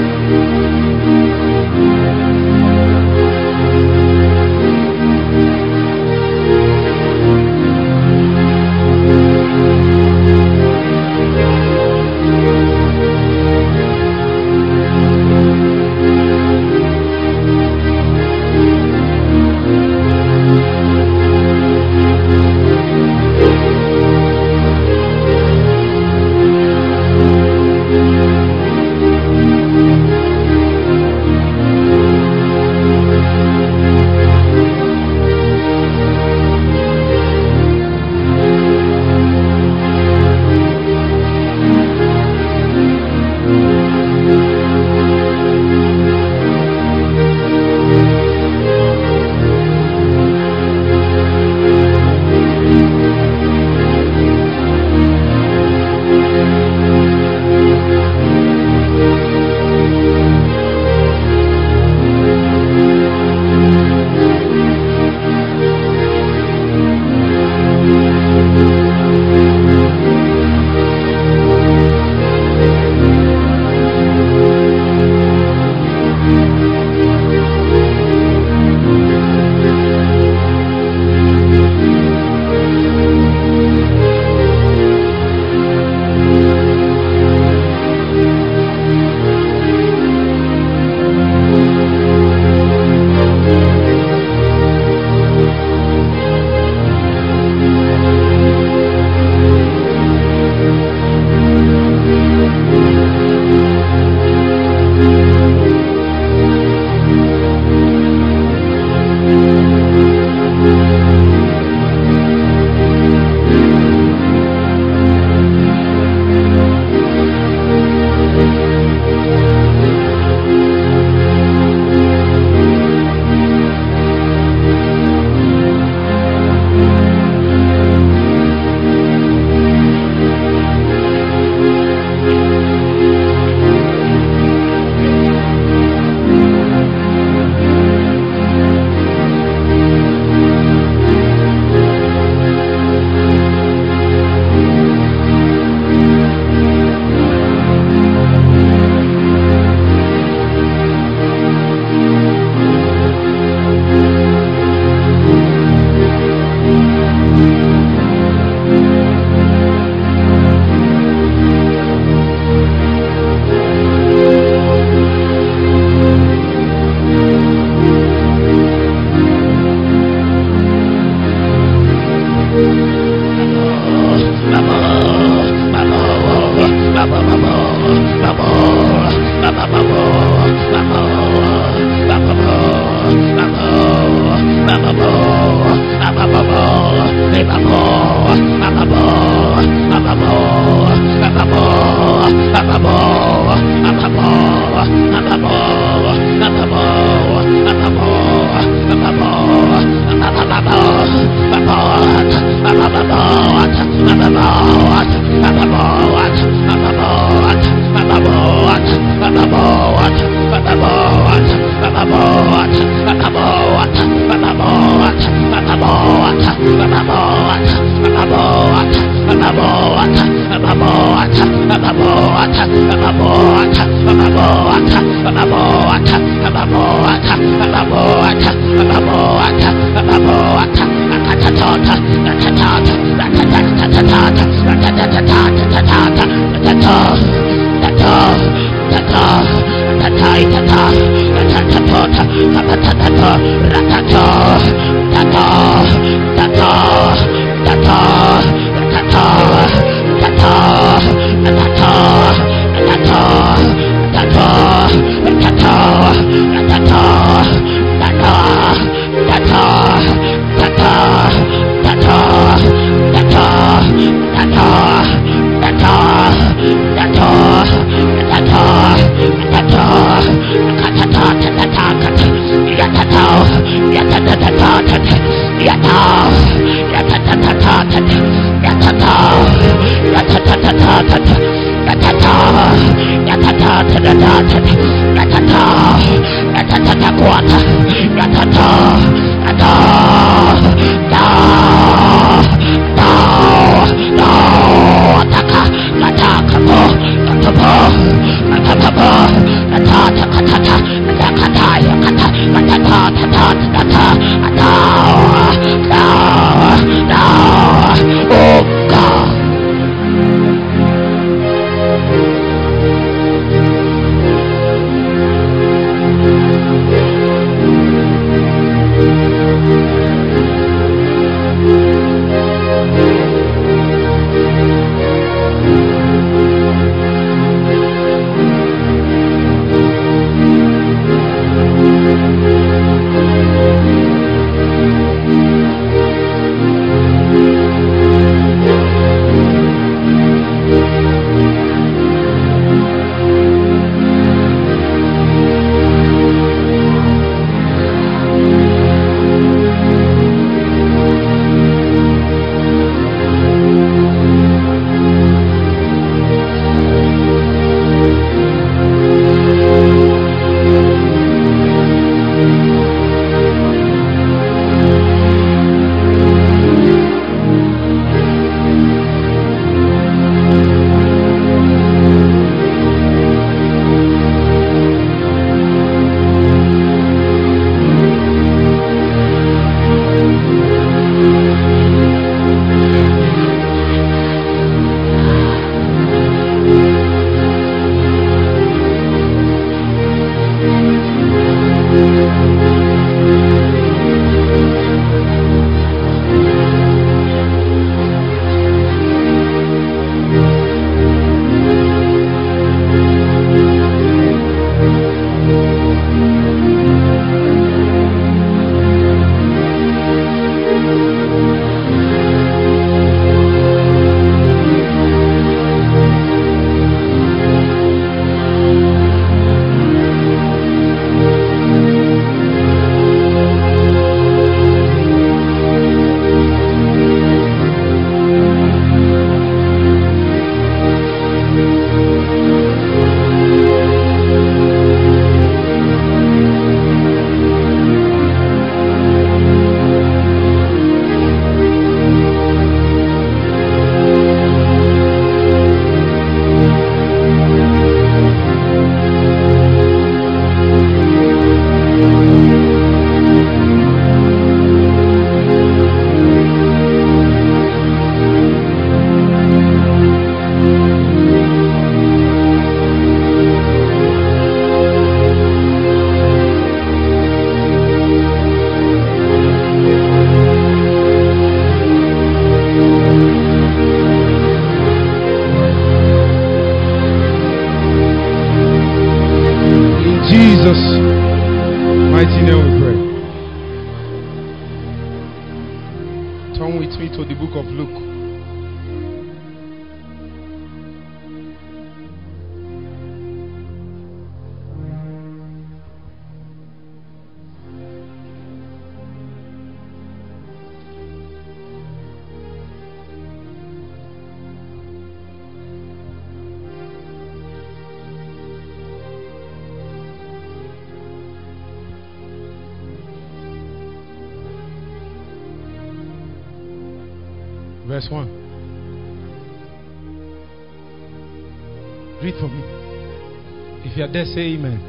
There, say amen.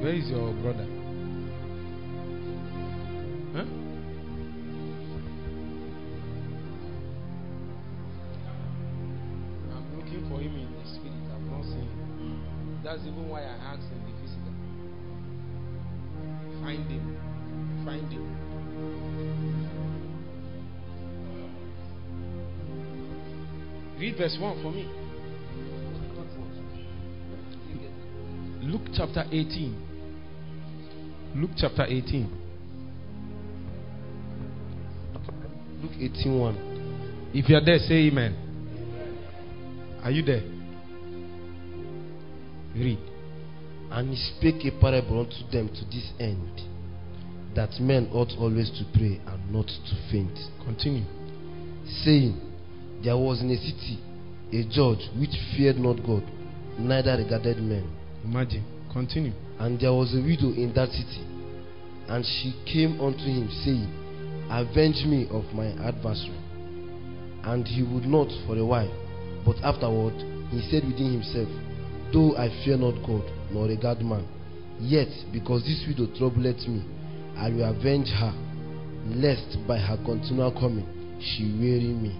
Where is your brother? Huh? I'm looking for him in the spirit. I've not seen him. That's even why I asked in the physical. Find him. Find him. Read verse 1 for me. Chapter 18. Luke chapter 18. Luke 18 1. If you are there, say amen. Are you there? Read. And he spake a parable unto them to this end, that men ought always to pray and not to faint, Continue. saying, There was in a city a judge which feared not God, neither regarded men. Imagine. Continue. And there was a widow in that city, and she came unto him, saying, Avenge me of my adversary. And he would not for a while, but afterward he said within himself, Though I fear not God, nor regard man, yet because this widow troubleth me, I will avenge her, lest by her continual coming she weary me.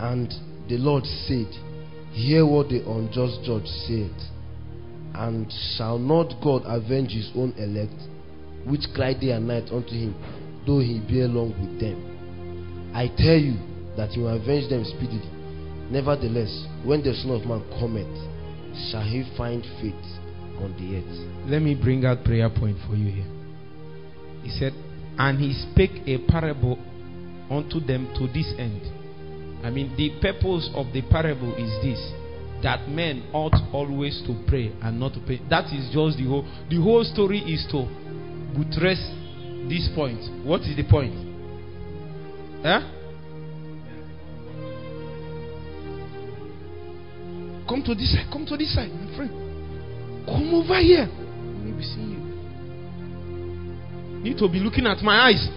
And the Lord said, Hear what the unjust judge saith. And shall not God avenge his own elect, which cry day and night unto him, though he be long with them? I tell you that he will avenge them speedily. Nevertheless, when the Son of Man cometh, shall he find faith on the earth? Let me bring out prayer point for you here. He said, And he spake a parable unto them to this end. I mean, the purpose of the parable is this that men ought always to pray and not to pray. That is just the whole the whole story is to buttress this point. What is the point? Huh? Come to this side, come to this side, my friend. Come over here. Let me seeing you. Need to be looking at my eyes.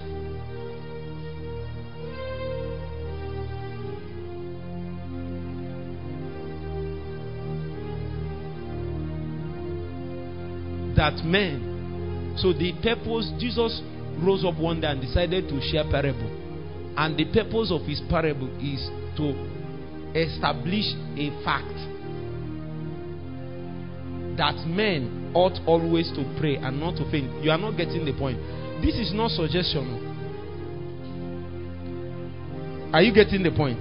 That men. So the purpose, Jesus rose up one day and decided to share parable. And the purpose of his parable is to establish a fact that men ought always to pray and not to faint. You are not getting the point. This is not suggestion. Are you getting the point?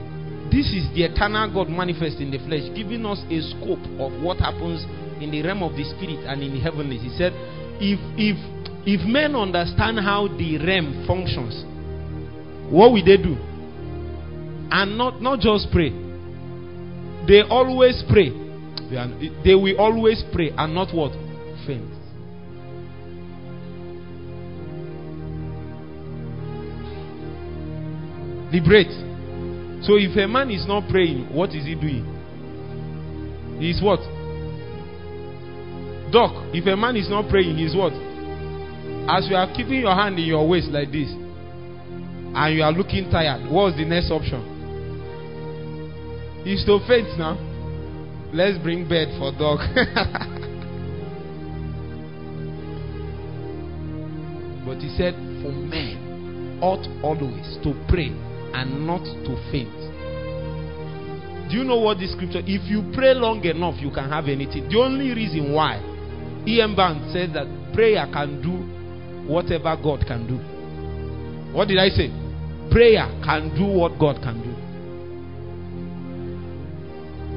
This is the eternal God manifest in the flesh, giving us a scope of what happens in the realm of the spirit and in the heavenlies. He said, if if if men understand how the realm functions, what will they do? And not not just pray. They always pray. They, are, they will always pray and not what? Faint. Liberate. So if a man is not praying, what is he doing? He is what? Doc, if a man is not praying, he's what? As you are keeping your hand in your waist like this, and you are looking tired, what's the next option? He's to faint now. Let's bring bed for dog. *laughs* but he said, For men ought always to pray and not to faint. Do you know what this scripture? If you pray long enough, you can have anything. The only reason why E.M. Bounds says that prayer can do whatever God can do. What did I say? Prayer can do what God can do.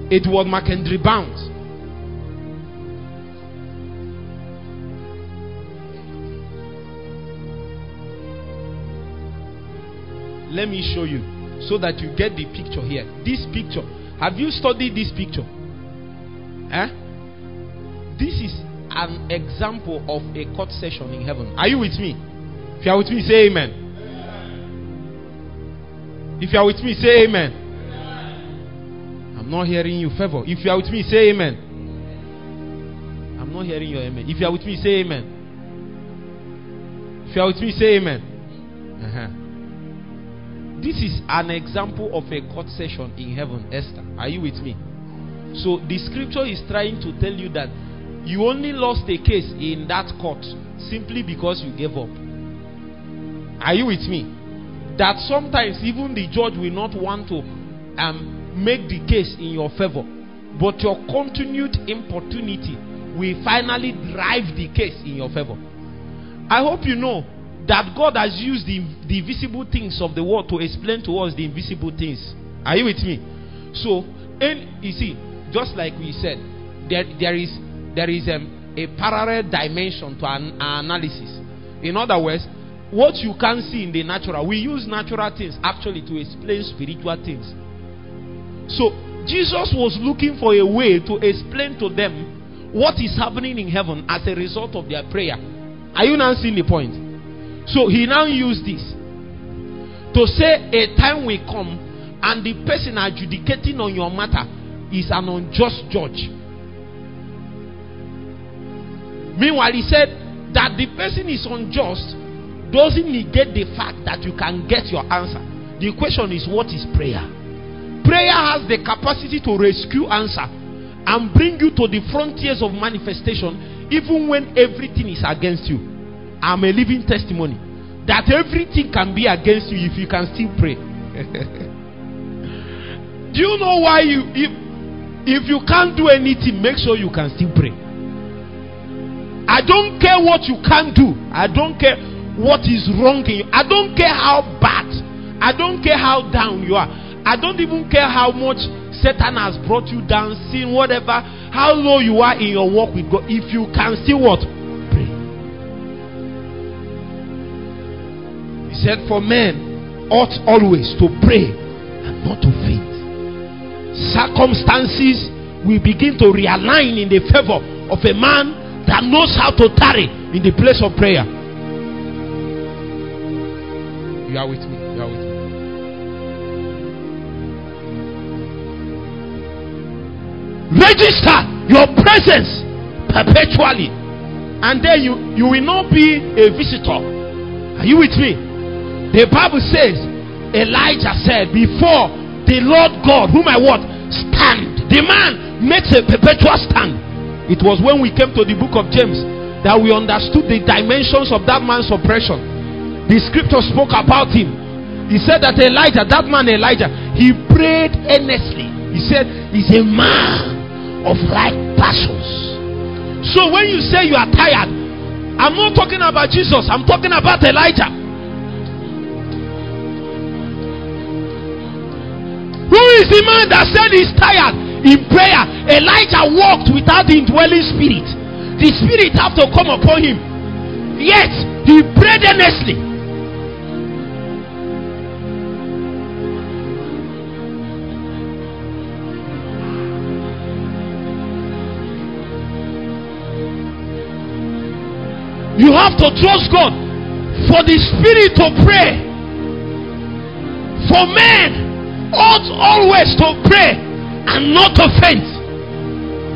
It was McKendree Bounds. Let me show you so that you get the picture here. This picture. Have you studied this picture? Eh? This is an example of a court session in heaven. Are you with me? If you are with me, say amen. If you are with me, say amen. I'm not hearing you favor. If you are with me, say amen. I'm not hearing your amen. If you are with me, say amen. If you are with me, say amen. Uh-huh. this is an example of a court session in heaven, Esther. Are you with me? So the scripture is trying to tell you that you only lost a case in that court simply because you gave up. Are you with me? That sometimes even the judge will not want to um, make the case in your favor, but your continued importunity will finally drive the case in your favor. I hope you know that God has used the, the visible things of the world to explain to us the invisible things. Are you with me? So, and you see, just like we said, there, there is there is um, a parallel dimension to an, an analysis. In other words, what you can see in the natural, we use natural things actually to explain spiritual things. So Jesus was looking for a way to explain to them what is happening in heaven as a result of their prayer. Are you now seeing the point? So he now used this to say a time will come and the person adjudicating on your matter is an unjust judge. Meanwhile, he said that the person is unjust doesn't negate the fact that you can get your answer. The question is, what is prayer? Prayer has the capacity to rescue answer and bring you to the frontiers of manifestation, even when everything is against you. I'm a living testimony that everything can be against you if you can still pray. *laughs* do you know why you if, if you can't do anything, make sure you can still pray. I don't care what you can't do. I don't care what is wrong in you. I don't care how bad. I don't care how down you are. I don't even care how much Satan has brought you down, seeing whatever, how low you are in your walk with God. If you can see what? Pray. He said, For men ought always to pray and not to faint. Circumstances will begin to realign in the favor of a man that knows how to tarry in the place of prayer. You are with me. You are with me. Register your presence perpetually. And then you, you will not be a visitor. Are you with me? The Bible says, Elijah said, Before the Lord God, whom I want, stand. The man makes a perpetual stand. It was when we came to the book of James that we understood the dimensions of that man's oppression. The scripture spoke about him. He said that Elijah, that man Elijah, he prayed earnestly. He said, He's a man of like passions. So when you say you are tired, I'm not talking about Jesus, I'm talking about Elijah. Who is the man that said he's tired in prayer? Elijah walked without the indwelling spirit. The spirit have to come upon him. Yet he prayed earnestly. You have to trust God for the spirit to pray. For men ought always to pray and not faint.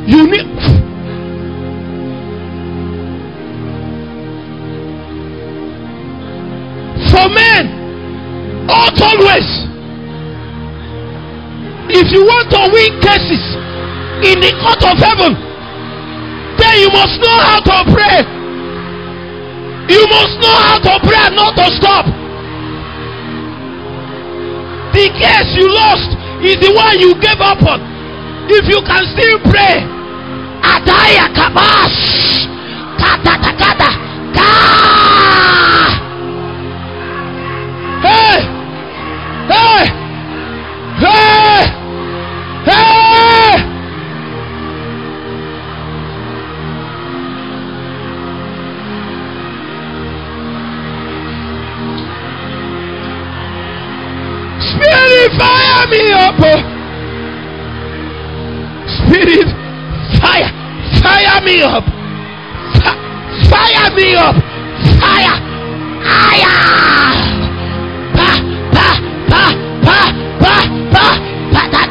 You need. For men ought always. If you want to win cases in the court of heaven, then you must know how to pray. You must know how to pray and not to stop. The case you lost is the one you gave up on. If you can still pray, Adaya Kabash, Kata Kata, Ka. Hey, hey, hey, hey. Me up. Uh. Spirit, fire, fire me up. Fi- fire me up. Fire. Fire. Pa, pa, pa, pa, pa, pa, pa, pa.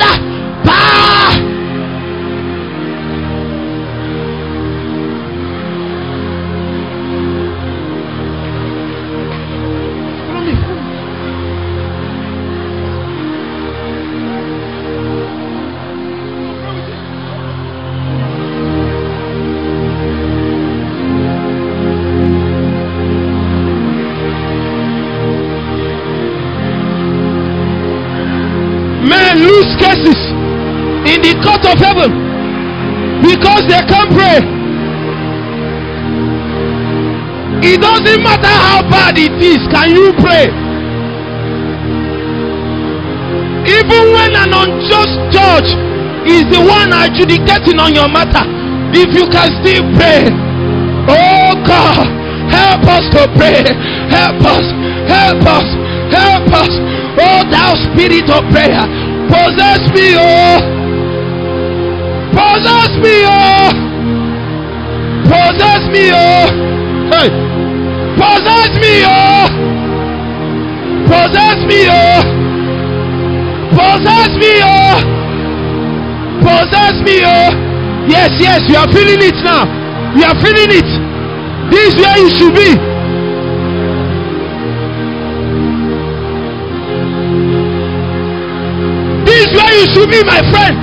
It doesn't matter how bad it is, can you pray? Even when an unjust judge is the one adjudicating on your matter, if you can still pray, oh God, help us to pray, help us, help us, help us, oh thou spirit of prayer, possess me, oh, possess me, oh, possess me, oh, hey, possess me, oh, possess me, oh, possess me, oh, possess me, oh. Yes, yes, you are feeling it now. You are feeling it. This is where you should be. This is where you should be, my friend.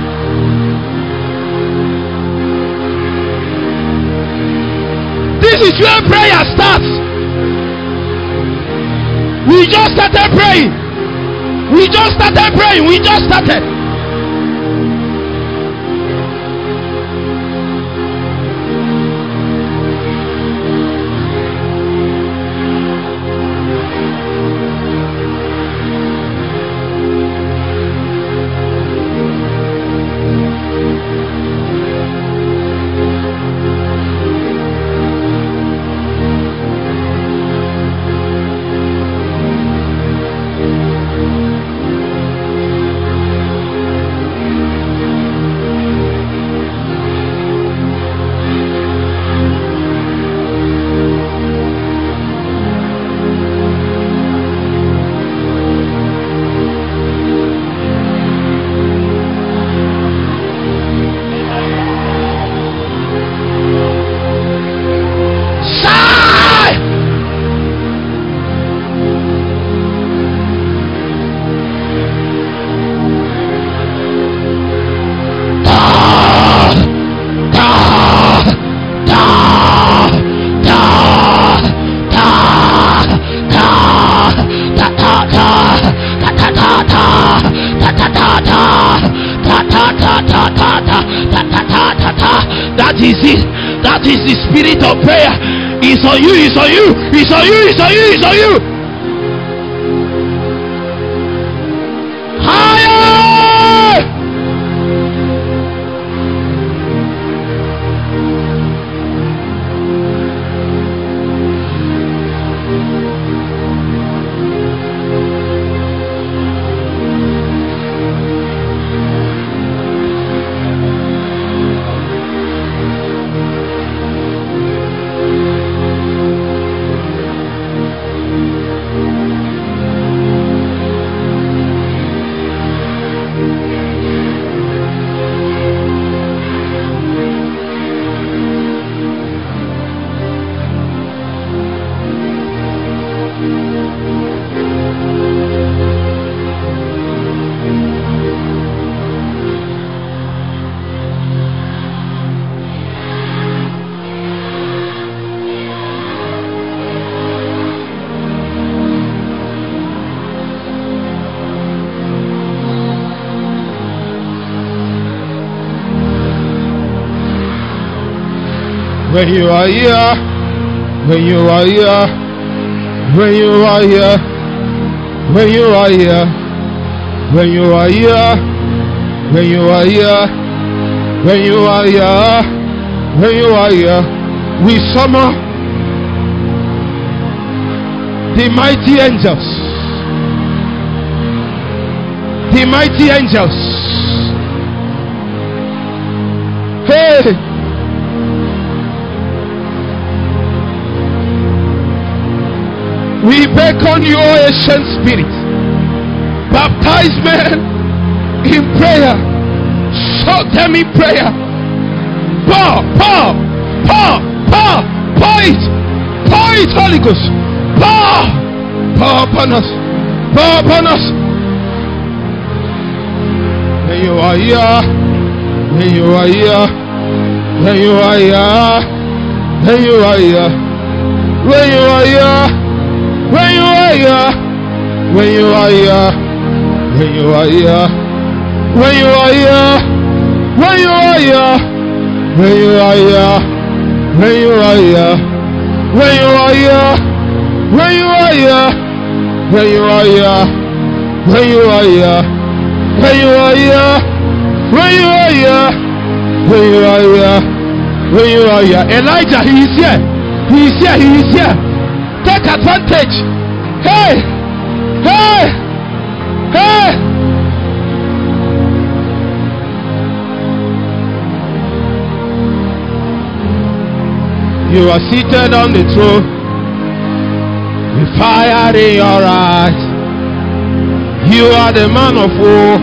This is where prayer starts. We just started praying. We just started praying. We just started. On you, it's on you, you, you, When you are here, when you are here, when you are here, when you are here, when you are here, when you are here, when you are here, when you are here, we summon the mighty angels, the mighty angels. Hey. We beckon you, O ancient spirit. Baptize men in prayer. Shout them in prayer. Pour, pour, pour, pour, pour it. Pour it, Holy Ghost. Pour, pour upon us. Pour upon us. When you are here, when you are here, when you are here, when you are here, when you are here. When you are here, when you are here, when you are here, when you are here, when you are here, when you are here, when you are here, when you are here, when you are here, when you are here, when you are here, when you are here, when you are here, when you are here, when you are here. Elijah, he is here. He is here. He is here. Take advantage. Hey, hey, hey. You are seated on the throne with fire in your eyes. You are the man of war.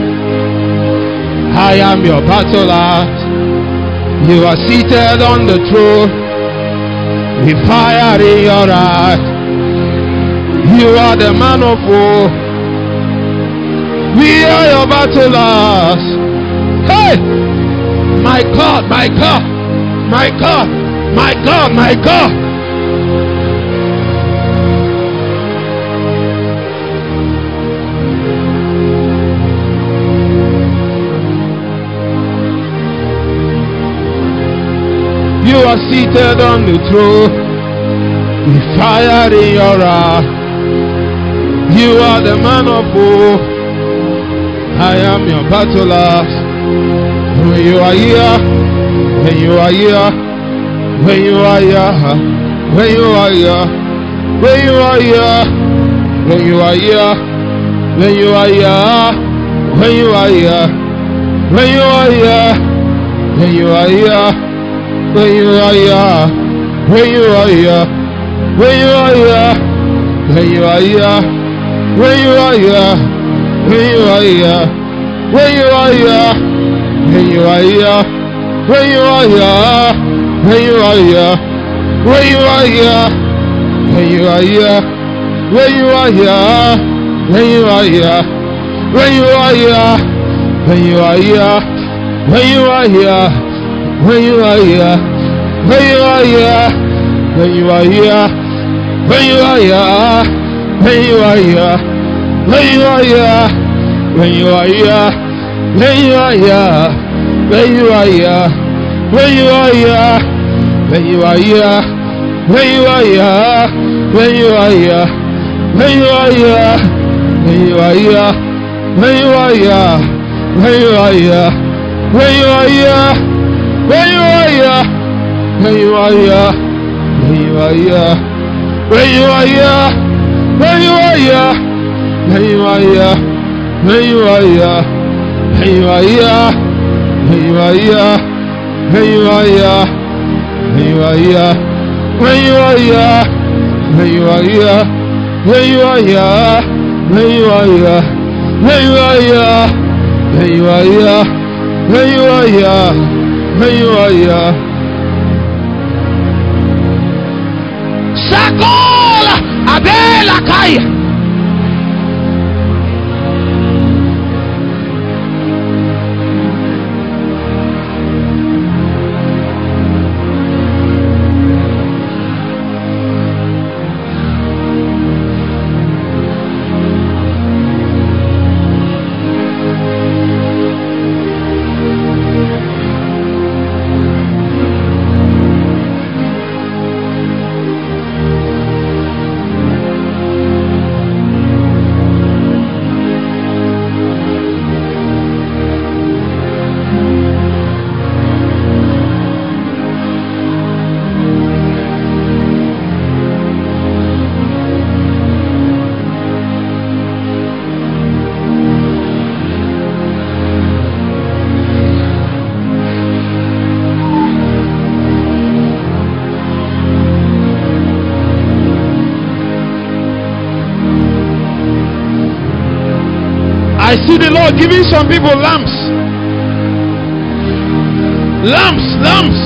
I am your battle axe. You are seated on the throne with fire in your eyes. You are the man of war. We are your battle. Hey! My God, my God, my God. My God, my God. You are seated on the throne with fire in your eye. You are the man of war. I am your battle axe. When you are here, when you are here, when you are here, when you are here, when you are here, when you are here, when you are here, when you are here, when you are here, when you are here, when you are here, when you are here, when you are here, when you are here, when you are here, when you are here, when you are here, when you are here, when you are here. When you are here, when you are here, when you are here, when you are here, when you are here, when you are here, when you are here, when you are here, when you are here, when you are here, when you are here, when you are here, when you are here, when you are here, when you are here, when you are here, when you are here, when you are here. When you are here, when you are here, when you are here, when you are here, when you are here, when you are here, when you are here, when you are here, when you are here, when you are here, when you are here, when you are here, when you are here, when you are here, when you are here, when you are here, when Abel Akaya. Giving some people lamps. Lamps, lamps.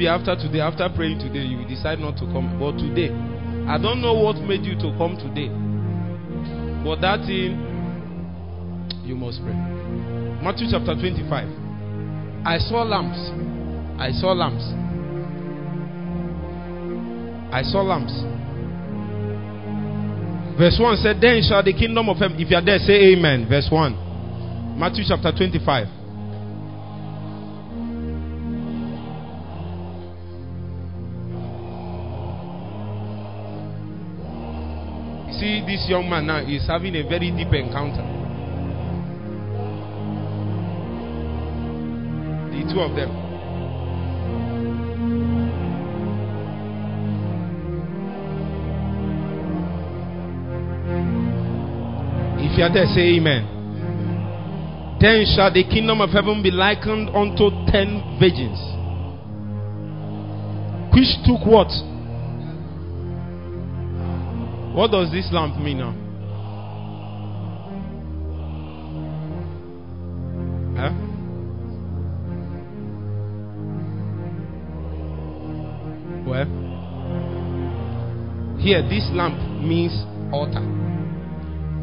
Maybe after today, after praying today, you decide not to come. But today, I don't know what made you to come today. But that thing, you must pray. Matthew chapter 25. I saw lamps. I saw lamps. I saw lamps. Verse 1 said, Then shall the kingdom of heaven. If you are there, say amen. Verse 1. Matthew chapter 25. This young man now is having a very deep encounter. The two of them. If you are there, say amen. Then shall the kingdom of heaven be likened unto ten virgins, which took what? What does this lamp mean now? Huh? Well, here this lamp means altar.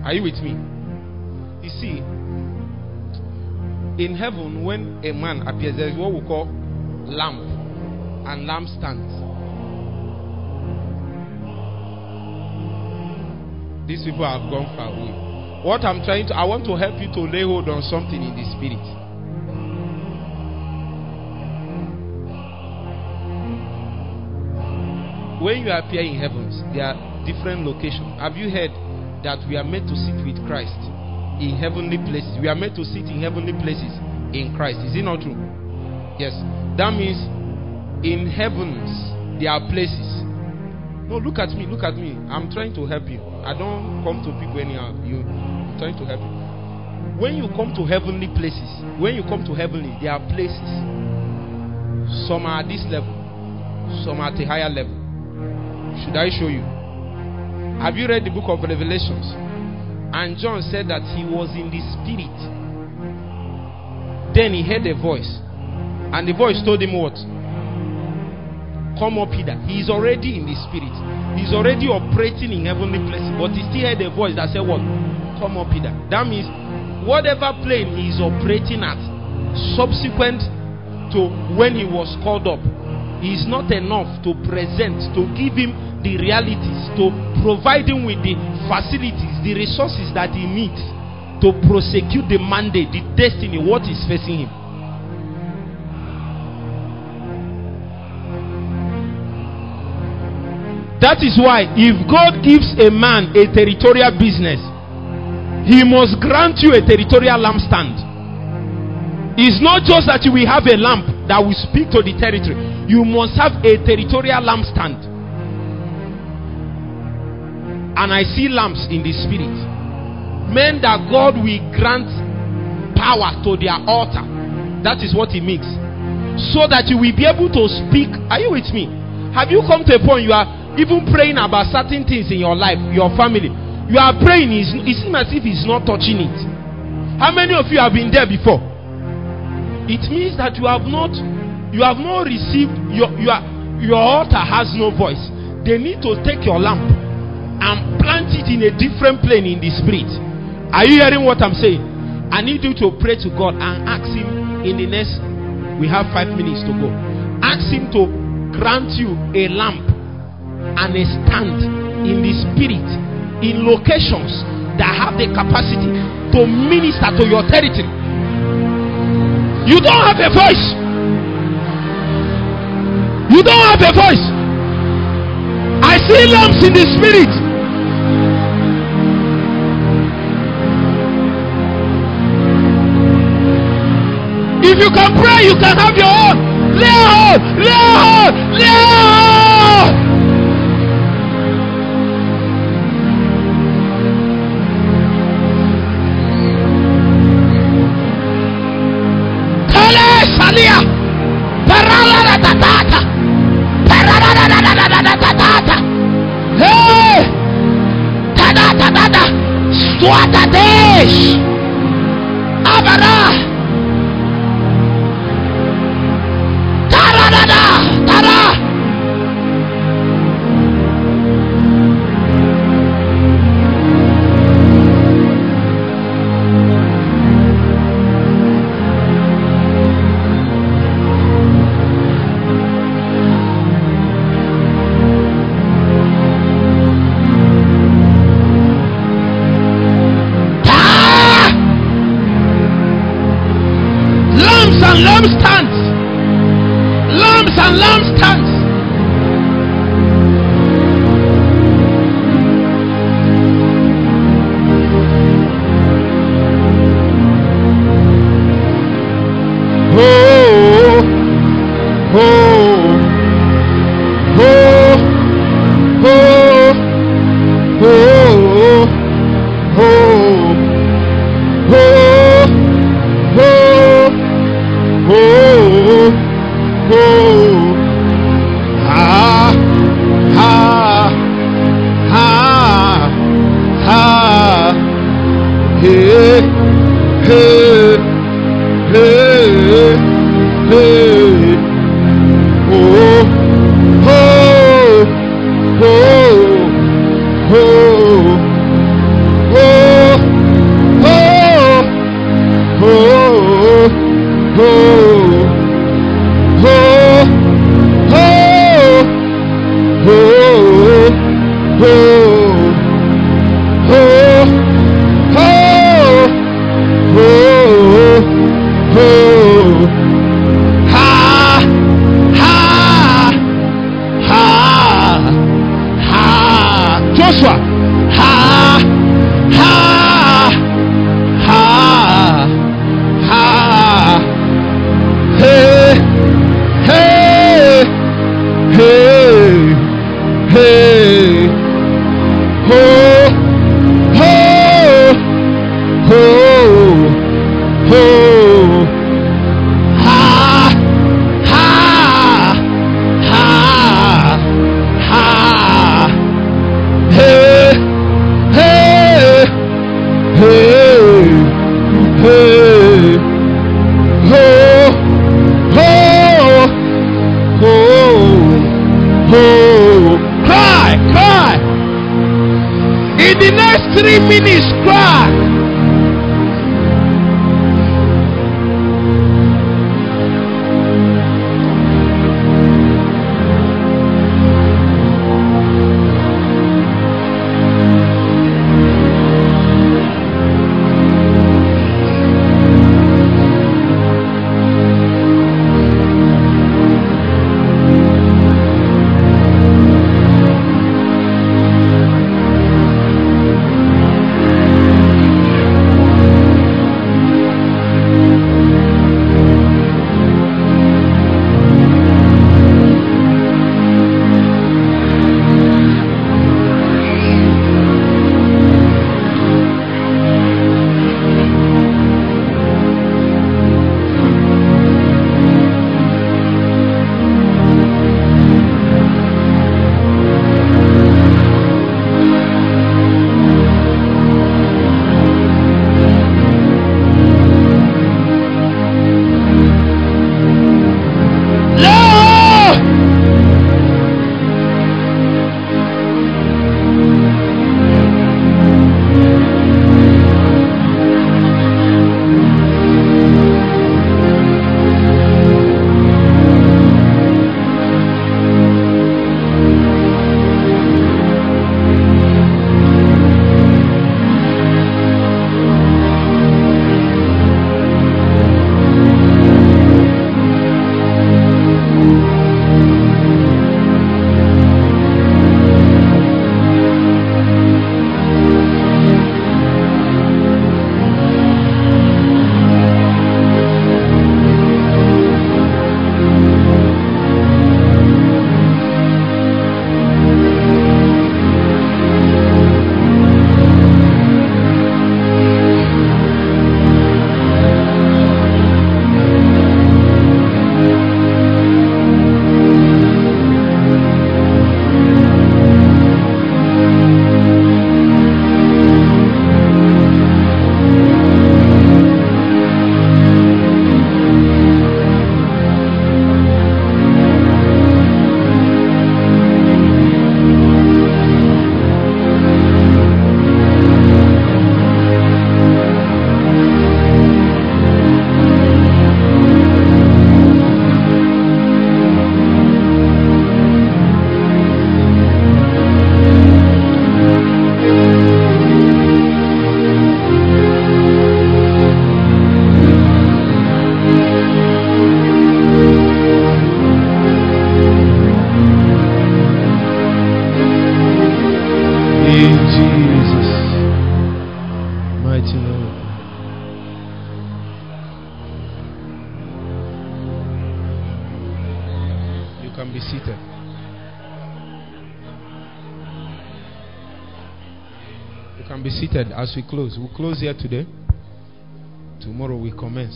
Are you with me? You see, in heaven, when a man appears, there is what we call lamp and lampstand. These people have gone far away. What I'm trying to, I want to help you to lay hold on something in the spirit. When you appear in heavens, there are different locations. Have you heard that we are meant to sit with Christ in heavenly places? We are meant to sit in heavenly places in Christ. Is it not true? Yes. That means in heavens there are places. No, look at me, look at me. I'm trying to help you. I don't come to people anyhow. You I'm trying to help you. When you come to heavenly places, when you come to heavenly, there are places. Some are at this level, some are at a higher level. Should I show you? Have you read the book of Revelations? And John said that he was in the spirit. Then he heard a voice. And the voice told him what? Come up hither. He is already in the spirit. He's already operating in heavenly places. But he still heard a voice that said, What? Come up hither. That means whatever plane he is operating at, subsequent to when he was called up, is not enough to present, to give him the realities, to provide him with the facilities, the resources that he needs to prosecute the mandate, the destiny, what is facing him. That is why, if God gives a man a territorial business, he must grant you a territorial lampstand. It's not just that you will have a lamp that will speak to the territory, you must have a territorial lampstand. And I see lamps in the spirit. Men that God will grant power to their altar. That is what it means. So that you will be able to speak. Are you with me? Have you come to a point you are even praying about certain things in your life, your family? You are praying, it seems as if it's not touching it. How many of you have been there before? It means that you have not you have not received your your your altar has no voice. They need to take your lamp and plant it in a different plane in the spirit. Are you hearing what I'm saying? I need you to pray to God and ask Him in the next. We have five minutes to go. Ask Him to grant you a lamp and a stand in the spirit in locations that have the capacity to minister to your territory. You don't have a voice. You don't have a voice. I see lamps in the spirit. If you can pray, you can have your own. Lay hold, lay hold, lay hold. Swatadesh. As we close. We'll close here today. Tomorrow we commence.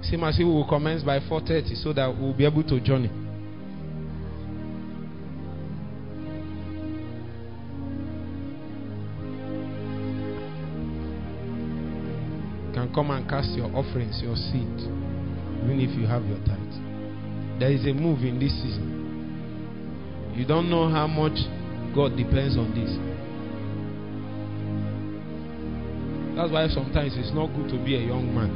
Same as we will commence by 4:30 so that we'll be able to. You can come and cast your offerings, your seed, even if you have your tithe. There is a move in this season. You don't know how much God depends on this. That's why sometimes it's not good to be a young man.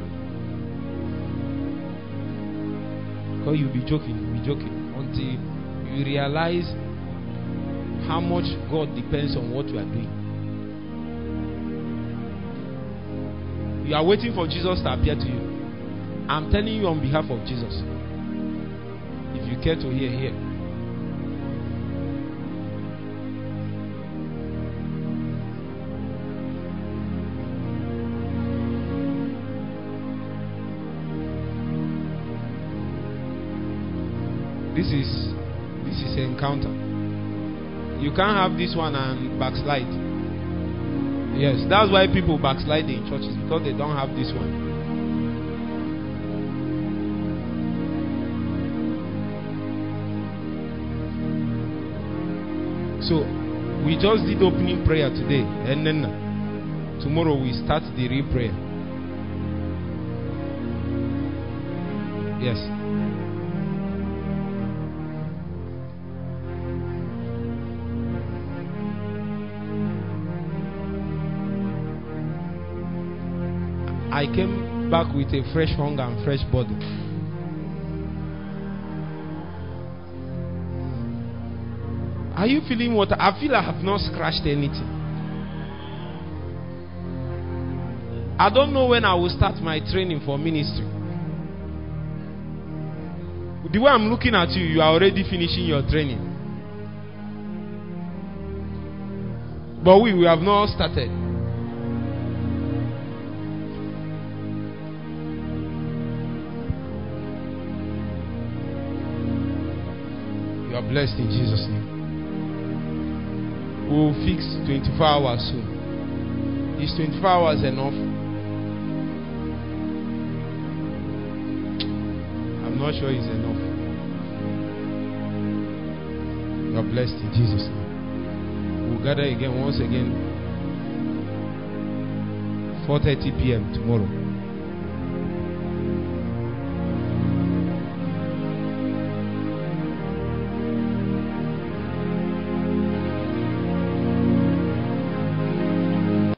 Because you'll be joking, you'll be joking until you realize how much God depends on what you are doing. You are waiting for Jesus to appear to you. I'm telling you on behalf of Jesus. If you care to hear, hear. This is this is an encounter. You can't have this one and backslide. Yes, that's why people backslide in churches because they don't have this one. So we just did opening prayer today, and then tomorrow we start the real prayer. Yes. I came back with a fresh hunger and fresh body. Are you feeling what? I feel I have not scratched anything. I don't know when I will start my training for ministry. The way I'm looking at you, you are already finishing your training. But we, we have not started. Are blessed in Jesus' name. We'll fix 24 hours soon. Is 24 hours enough? I'm not sure it's enough. You are blessed in Jesus' name. We'll gather again once again 4:30 p.m. tomorrow.